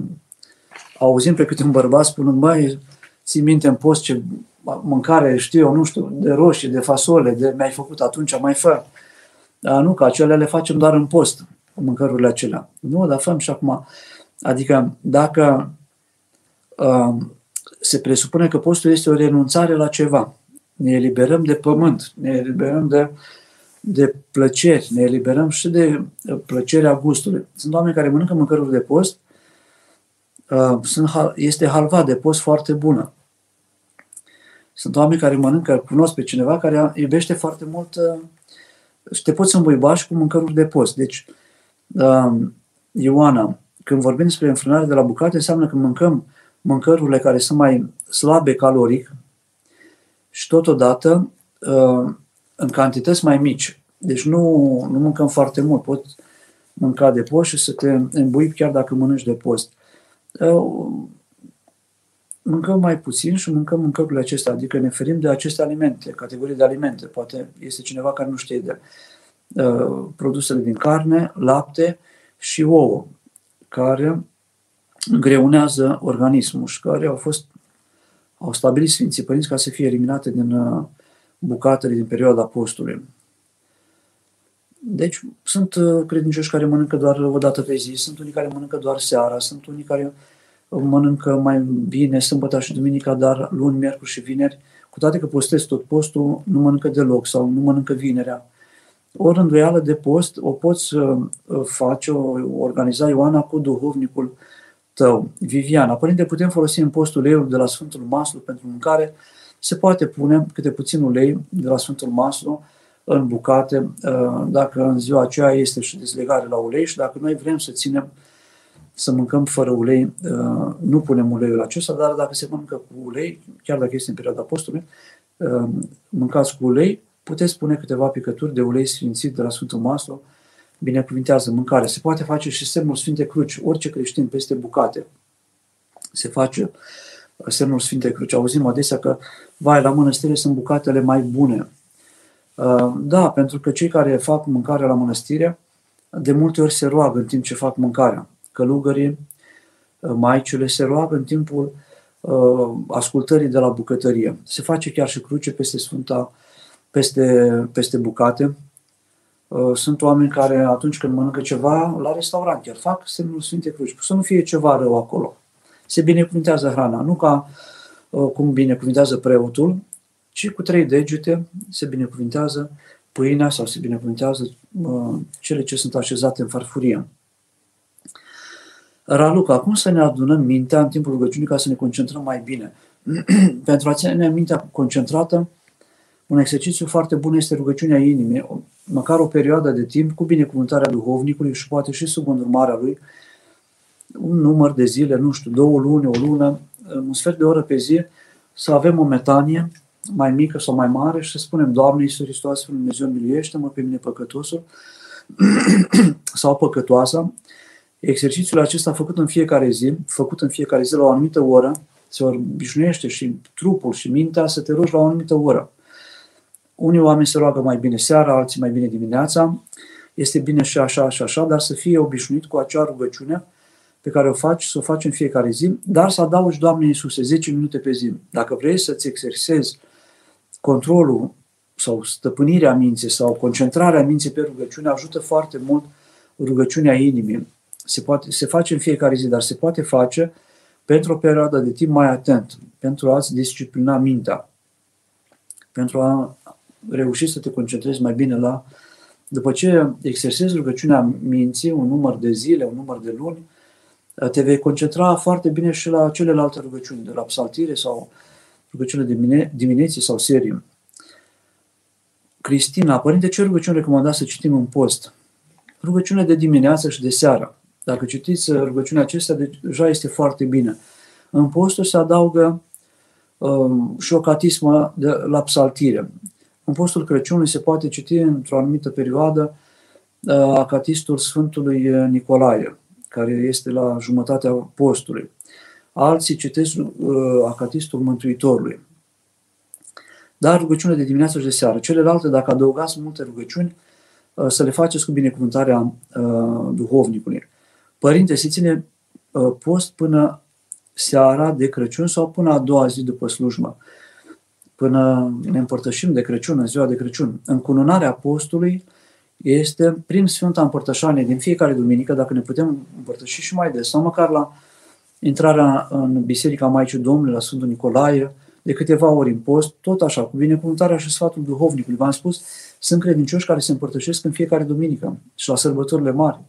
Speaker 1: auzim pe câte un bărbat spunând, mai ții minte în post ce mâncare știu eu, nu știu, de roșii, de fasole, de mi-ai făcut atunci, mai fă. Dar nu, că acelea le facem doar în post, mâncărurile acelea. Nu, dar făm și acum. Adică dacă uh, se presupune că postul este o renunțare la ceva, ne eliberăm de pământ, ne eliberăm de uh, de plăceri, ne eliberăm și de uh, plăcerea gustului. Sunt oameni care mănâncă mâncăruri de post, uh, este halva de post foarte bună. Sunt oameni care mănâncă, cunosc pe cineva care iubește foarte mult uh, și te poți îmbuiba și cu mâncăruri de post. Deci, Ioana, când vorbim despre înfrânare de la bucate, înseamnă că mâncăm mâncărurile care sunt mai slabe caloric și totodată în cantități mai mici. Deci nu, nu mâncăm foarte mult. Pot mânca de post și să te îmbui chiar dacă mănânci de post. Mâncăm mai puțin și mâncăm mâncărurile acestea, adică ne ferim de aceste alimente, categorii de alimente. Poate este cineva care nu știe de uh, produsele din carne, lapte și ouă, care greunează organismul și care au fost au stabilit Sfinții Părinți ca să fie eliminate din uh, bucatele din perioada postului. Deci sunt uh, credincioși care mănâncă doar o dată pe zi, sunt unii care mănâncă doar seara, sunt unii care mănâncă mai bine sâmbătă și duminica, dar luni, miercuri și vineri, cu toate că postez tot postul, nu mănâncă deloc sau nu mănâncă vinerea. O rânduială de post o poți uh, face, o organiza Ioana cu duhovnicul tău. Viviana, părinte, putem folosi în postul leiul de la Sfântul Maslu pentru mâncare, se poate pune câte puțin ulei de la Sfântul Maslu în bucate, uh, dacă în ziua aceea este și dezlegare la ulei și dacă noi vrem să ținem să mâncăm fără ulei, uh, nu punem uleiul acesta, dar dacă se mănâncă cu ulei, chiar dacă este în perioada postului, uh, mâncați cu ulei, puteți pune câteva picături de ulei sfințit de la Sfântul Maslu, binecuvintează mâncarea. Se poate face și semnul Sfinte Cruci, orice creștin peste bucate. Se face uh, semnul Sfintei Cruci. Auzim adesea că, vai, la mănăstire sunt bucatele mai bune. Uh, da, pentru că cei care fac mâncare la mănăstire, de multe ori se roagă în timp ce fac mâncarea. Călugării, uh, maicile se roagă în timpul uh, ascultării de la bucătărie. Se face chiar și cruce peste Sfânta, peste, peste bucate. Sunt oameni care atunci când mănâncă ceva la restaurant chiar fac semnul Sfintei Cruci. Să nu fie ceva rău acolo se binecuvintează hrana, nu ca uh, cum binecuvintează preotul, ci cu trei degete se binecuvintează pâinea sau se binecuvintează uh, cele ce sunt așezate în farfurie. Raluca, cum să ne adunăm mintea în timpul rugăciunii ca să ne concentrăm mai bine? Pentru a ține mintea concentrată, un exercițiu foarte bun este rugăciunea inimii, măcar o perioadă de timp cu binecuvântarea duhovnicului și poate și sub îndrumarea lui, un număr de zile, nu știu, două luni, o lună, un sfert de oră pe zi, să avem o metanie mai mică sau mai mare și să spunem, Doamne Iisus Hristos, Sfântul Dumnezeu, miluiește-mă pe mine păcătosul sau păcătoasa. Exercițiul acesta făcut în fiecare zi, făcut în fiecare zi la o anumită oră, se obișnuiește și trupul și mintea să te rogi la o anumită oră. Unii oameni se roagă mai bine seara, alții mai bine dimineața. Este bine și așa și așa, dar să fie obișnuit cu acea rugăciune pe care o faci, să o faci în fiecare zi, dar să adaugi, Doamne Iisuse, 10 minute pe zi. Dacă vrei să-ți exersezi controlul sau stăpânirea minții sau concentrarea minții pe rugăciune, ajută foarte mult rugăciunea inimii. Se, poate, se face în fiecare zi, dar se poate face pentru o perioadă de timp mai atent, pentru a-ți disciplina mintea, pentru a reuși să te concentrezi mai bine la. După ce exersezi rugăciunea minții, un număr de zile, un număr de luni, te vei concentra foarte bine și la celelalte rugăciuni, de la psaltire sau rugăciunile de dimineții sau serii. Cristina, părinte, ce rugăciuni recomanda să citim în post? Rugăciunile de dimineață și de seară. Dacă citiți rugăciunea acestea, deja este foarte bine. În postul se adaugă um, și o catismă de la psaltire. În postul Crăciunului se poate citi într-o anumită perioadă uh, acatistul Sfântului Nicolae, care este la jumătatea postului. Alții citesc uh, acatistul Mântuitorului. Dar rugăciune de dimineață și de seară. Celelalte, dacă adăugați multe rugăciuni, uh, să le faceți cu binecuvântarea uh, duhovnicului. Părinte, se ține uh, post până seara de Crăciun sau până a doua zi după slujbă, până ne împărtășim de Crăciun, în ziua de Crăciun. Încununarea postului este prin Sfânta Împărtășanie din fiecare duminică, dacă ne putem împărtăși și mai des, sau măcar la intrarea în Biserica Maicii Domnului, la Sfântul Nicolae, de câteva ori în post, tot așa, cu binecuvântarea și sfatul duhovnicului. V-am spus, sunt credincioși care se împărtășesc în fiecare duminică și la sărbătorile mari.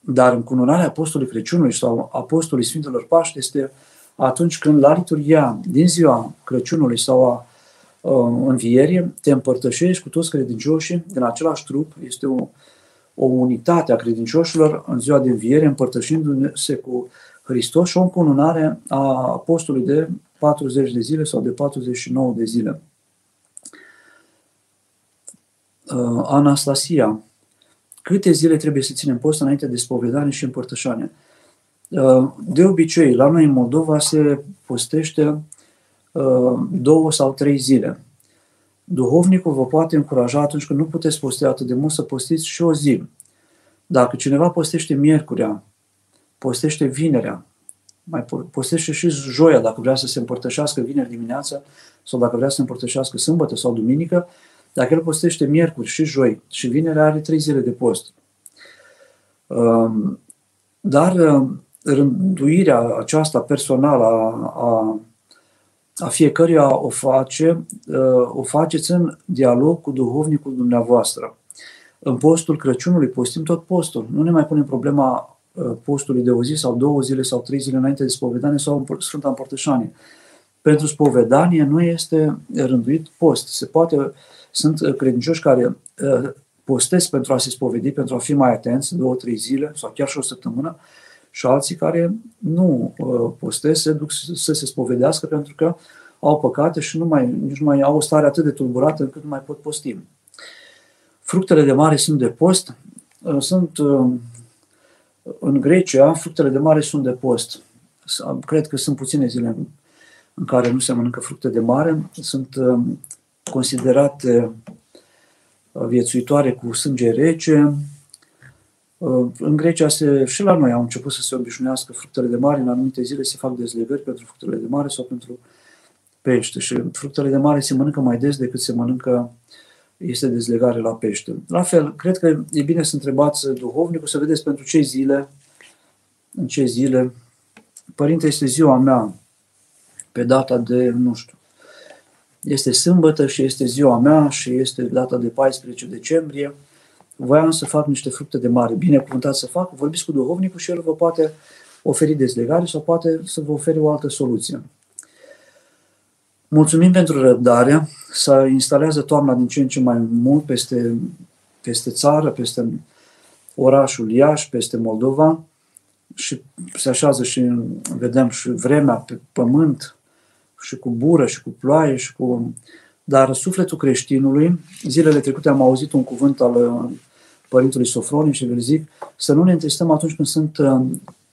Speaker 1: Dar încununarea apostolului Crăciunului sau apostolului Sfintelor Paști este atunci când la liturgia din ziua Crăciunului sau a învierii te împărtășești cu toți credincioșii din același trup. Este o, o unitate a credincioșilor în ziua de înviere, împărtășindu-se cu Hristos și o încununare a apostolului de 40 de zile sau de 49 de zile. Anastasia, câte zile trebuie să ținem post înainte de spovedanie și împărtășanie. Uh, de obicei, la noi în Moldova se postește uh, două sau trei zile. Duhovnicul vă poate încuraja atunci când nu puteți posti atât de mult să postiți și o zi. Dacă cineva postește miercurea, postește vinerea, mai postește și joia dacă vrea să se împărtășească vineri dimineața sau dacă vrea să se împărtășească sâmbătă sau duminică, dacă el postește miercuri și joi și vineri are trei zile de post. Um, dar um, rânduirea aceasta personală a, a, a fiecăruia o face, uh, o faceți în dialog cu duhovnicul dumneavoastră. În postul Crăciunului postim tot postul. Nu ne mai punem problema uh, postului de o zi sau două zile sau trei zile înainte de spovedanie sau Sfânta Împărtășanie. Pentru spovedanie nu este rânduit post. Se poate sunt uh, credincioși care uh, postesc pentru a se spovedi, pentru a fi mai atenți, două, trei zile sau chiar și o săptămână, și alții care nu uh, postesc, se duc să se spovedească pentru că au păcate și nu mai, nici nu mai au o stare atât de tulburată încât nu mai pot posti. Fructele de mare sunt de post. Sunt în Grecia, fructele de mare sunt de post. Cred că sunt puține zile în care nu se mănâncă fructe de mare. Sunt considerate uh, viețuitoare cu sânge rece. Uh, în Grecia se, și la noi au început să se obișnuiască fructele de mare. În anumite zile se fac dezlegări pentru fructele de mare sau pentru pește. Și fructele de mare se mănâncă mai des decât se mănâncă este dezlegare la pește. La fel, cred că e bine să întrebați duhovnicul, să vedeți pentru ce zile, în ce zile. Părinte, este ziua mea pe data de, nu știu, este sâmbătă și este ziua mea și este data de 14 decembrie. Voiam să fac niște fructe de mare, binecuvântat să fac, vorbiți cu duhovnicul și el vă poate oferi dezlegare sau poate să vă ofere o altă soluție. Mulțumim pentru răbdare. să instalează toamna din ce în ce mai mult peste, peste țară, peste orașul Iași, peste Moldova și se așează și vedem și vremea pe pământ, și cu bură și cu ploaie și cu... Dar sufletul creștinului, zilele trecute am auzit un cuvânt al uh, Părintului Sofronie și vă zic, să nu ne întristăm atunci când sunt, uh,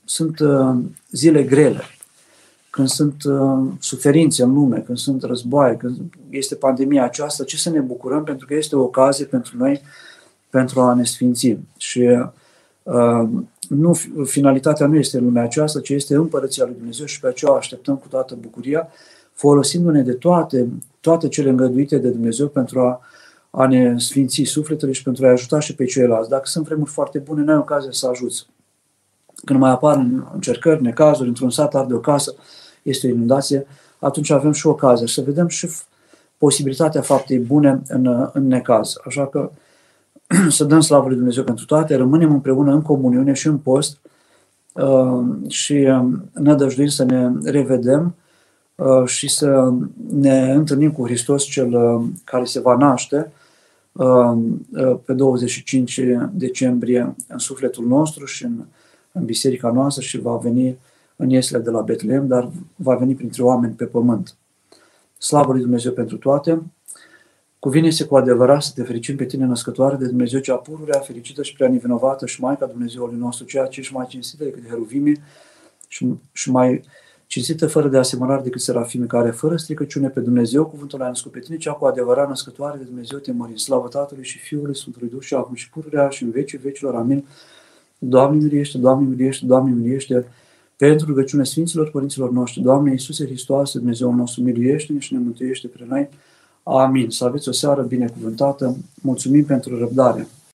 Speaker 1: sunt uh, zile grele, când sunt suferințe în lume, când sunt războaie, când este pandemia aceasta, ce să ne bucurăm pentru că este o ocazie pentru noi pentru a ne sfinți. Și uh, nu, finalitatea nu este în lumea aceasta, ci este împărăția lui Dumnezeu și pe aceea o așteptăm cu toată bucuria folosindu-ne de toate, toate cele îngăduite de Dumnezeu pentru a, a ne sfinți sufletele și pentru a ajuta și pe ceilalți. Dacă sunt vremuri foarte bune, n-ai ocazia să ajuți. când mai apar încercări, necazuri, într-un sat arde o casă, este o inundație, atunci avem și ocazia să vedem și posibilitatea faptei bune în, în necaz. Așa că să dăm slavă lui Dumnezeu pentru toate, rămânem împreună în comuniune și în post uh, și um, ne dăjduim să ne revedem uh, și să ne întâlnim cu Hristos cel uh, care se va naște pe 25 decembrie în sufletul nostru și în, în biserica noastră și va veni în Iesle de la Betlehem, dar va veni printre oameni pe pământ. Slavă lui Dumnezeu pentru toate! Cuvine-se cu adevărat să te fericim pe tine, născătoare de Dumnezeu, cea pururea, fericită și prea nevinovată și Maica Dumnezeului nostru, ceea ce ești mai cinstită decât heruvime și, și mai cinstită fără de asemănare decât serafime, care fără stricăciune pe Dumnezeu, cuvântul a născut pe tine, cea cu adevărat născătoare de Dumnezeu, te mărim. Slavă Tatălui și Fiului Sfântului Duh și acum și pururea și în vecii vecilor. Amin. Doamne miliește, Doamne miliește, Doamne miliește, pentru rugăciunea Sfinților Părinților noștri, Doamne Iisuse Hristos, Dumnezeu nostru, miliește și ne mântuiește pre noi. Amin. Să aveți o seară binecuvântată. Mulțumim pentru răbdare.